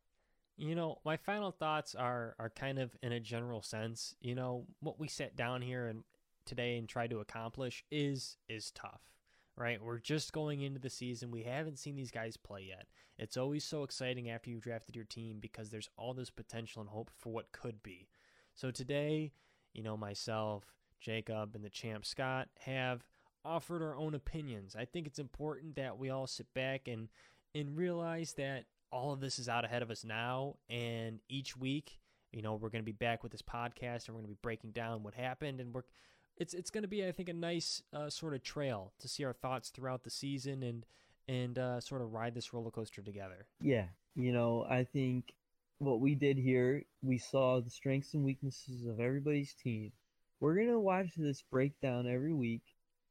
You know, my final thoughts are are kind of in a general sense. You know, what we sat down here and today and tried to accomplish is is tough right? We're just going into the season. We haven't seen these guys play yet. It's always so exciting after you've drafted your team because there's all this potential and hope for what could be. So today, you know, myself, Jacob, and the champ Scott have offered our own opinions. I think it's important that we all sit back and and realize that all of this is out ahead of us now and each week, you know, we're going to be back with this podcast and we're going to be breaking down what happened and we're it's it's going to be I think a nice uh, sort of trail to see our thoughts throughout the season and and uh, sort of ride this roller coaster together. Yeah, you know I think what we did here we saw the strengths and weaknesses of everybody's team. We're gonna watch this breakdown every week,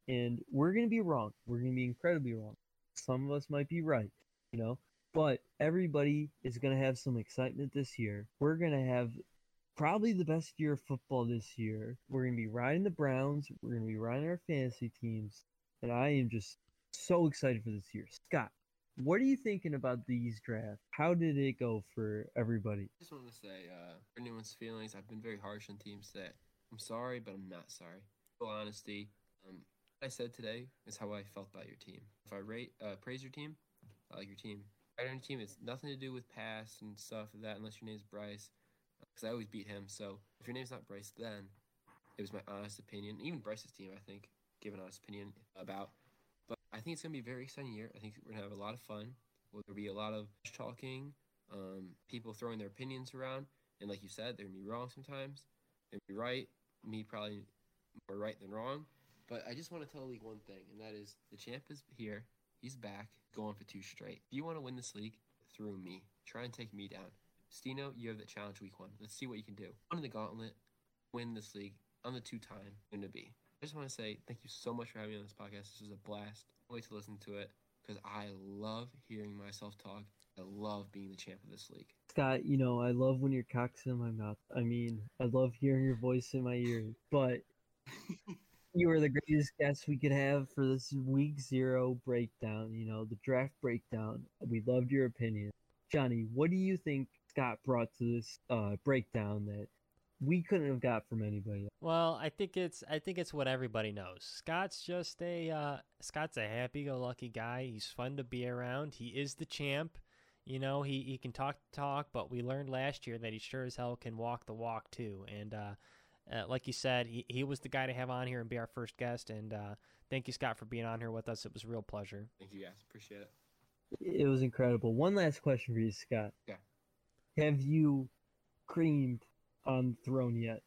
and we're gonna be wrong. We're gonna be incredibly wrong. Some of us might be right, you know. But everybody is going to have some excitement this year. We're going to have probably the best year of football this year. We're going to be riding the Browns. We're going to be riding our fantasy teams. And I am just so excited for this year. Scott, what are you thinking about these drafts? How did it go for everybody? I just want to say, uh, for anyone's feelings, I've been very harsh on teams that I'm sorry, but I'm not sorry. Full honesty, um, what I said today is how I felt about your team. If I rate, uh, praise your team, I like your team. On your team, it's nothing to do with past and stuff like that, unless your name is Bryce. Because I always beat him. So if your name's not Bryce, then it was my honest opinion. Even Bryce's team, I think, gave an honest opinion about. But I think it's gonna be a very exciting year. I think we're gonna have a lot of fun. Will There'll be a lot of talking, um, people throwing their opinions around, and like you said, they're gonna be wrong sometimes. They're gonna be right. Me probably more right than wrong. But I just want to tell the league one thing, and that is the champ is here. He's back, going for two straight. If you want to win this league, through me. Try and take me down. Stino, you have the challenge week one. Let's see what you can do. On the gauntlet, win this league. I'm the two time going to be. I just want to say thank you so much for having me on this podcast. This was a blast. Wait to listen to it because I love hearing myself talk. I love being the champ of this league. Scott, you know, I love when your cock's in my mouth. I mean, I love hearing your voice in my ear, but you are the greatest guest we could have for this week zero breakdown, you know, the draft breakdown. We loved your opinion. Johnny, what do you think Scott brought to this uh, breakdown that we couldn't have got from anybody? Well, I think it's I think it's what everybody knows. Scott's just a uh, Scott's a happy-go-lucky guy. He's fun to be around. He is the champ. You know, he, he can talk talk, but we learned last year that he sure as hell can walk the walk too. And uh, uh, like you said, he, he was the guy to have on here and be our first guest. And uh, thank you, Scott, for being on here with us. It was a real pleasure. Thank you, guys. Appreciate it. It was incredible. One last question for you, Scott. Yeah. Have you creamed on the throne yet?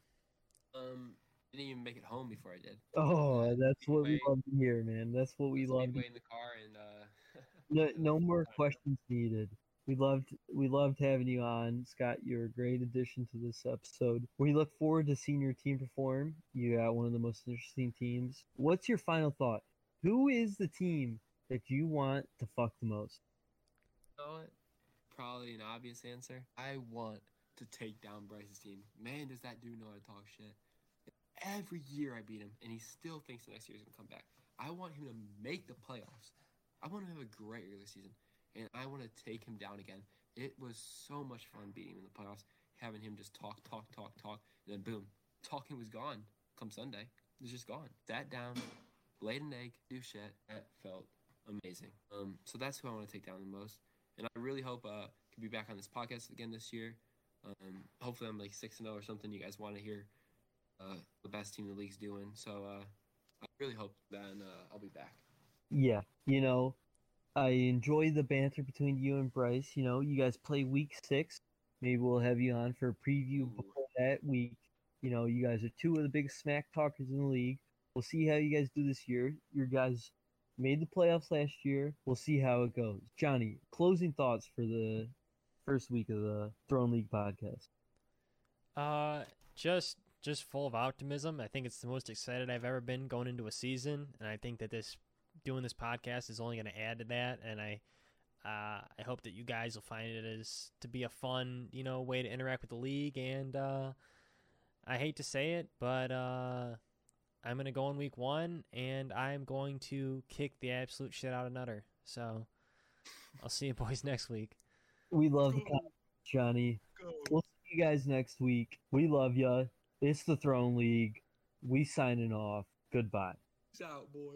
Um, didn't even make it home before I did. Oh, that's what we love to hear, man. That's what we love. to Speedway in the car and uh. No, no more questions needed. We loved we loved having you on, Scott. You're a great addition to this episode. We look forward to seeing your team perform. You got one of the most interesting teams. What's your final thought? Who is the team that you want to fuck the most? You know what? Probably an obvious answer. I want to take down Bryce's team. Man, does that dude know how to talk shit. Every year I beat him, and he still thinks the next year he's going to come back. I want him to make the playoffs. I want him to have a great regular season, and I want to take him down again. It was so much fun beating him in the playoffs, having him just talk, talk, talk, talk, and then boom, talking was gone come Sunday. It was just gone. Sat down, laid an egg, do shit. That felt amazing. Um, so that's who I want to take down the most and I really hope uh can be back on this podcast again this year. Um, hopefully I'm like six and zero or something. You guys want to hear uh the best team in the league's doing. So uh, I really hope that uh, I'll be back. Yeah, you know, I enjoy the banter between you and Bryce. You know, you guys play week six. Maybe we'll have you on for a preview Ooh. before that week. You know, you guys are two of the biggest smack talkers in the league. We'll see how you guys do this year. Your guys made the playoffs last year. We'll see how it goes. Johnny, closing thoughts for the first week of the Throne League podcast. Uh, just just full of optimism. I think it's the most excited I've ever been going into a season, and I think that this doing this podcast is only going to add to that. And I, uh, I hope that you guys will find it as to be a fun, you know, way to interact with the league. And uh, I hate to say it, but uh, I'm going to go in week one, and I'm going to kick the absolute shit out of Nutter. So I'll see you boys next week. We love the comments, Johnny. We'll see you guys next week. We love ya. It's the Throne League. We signing off. Goodbye. Peace out, boy.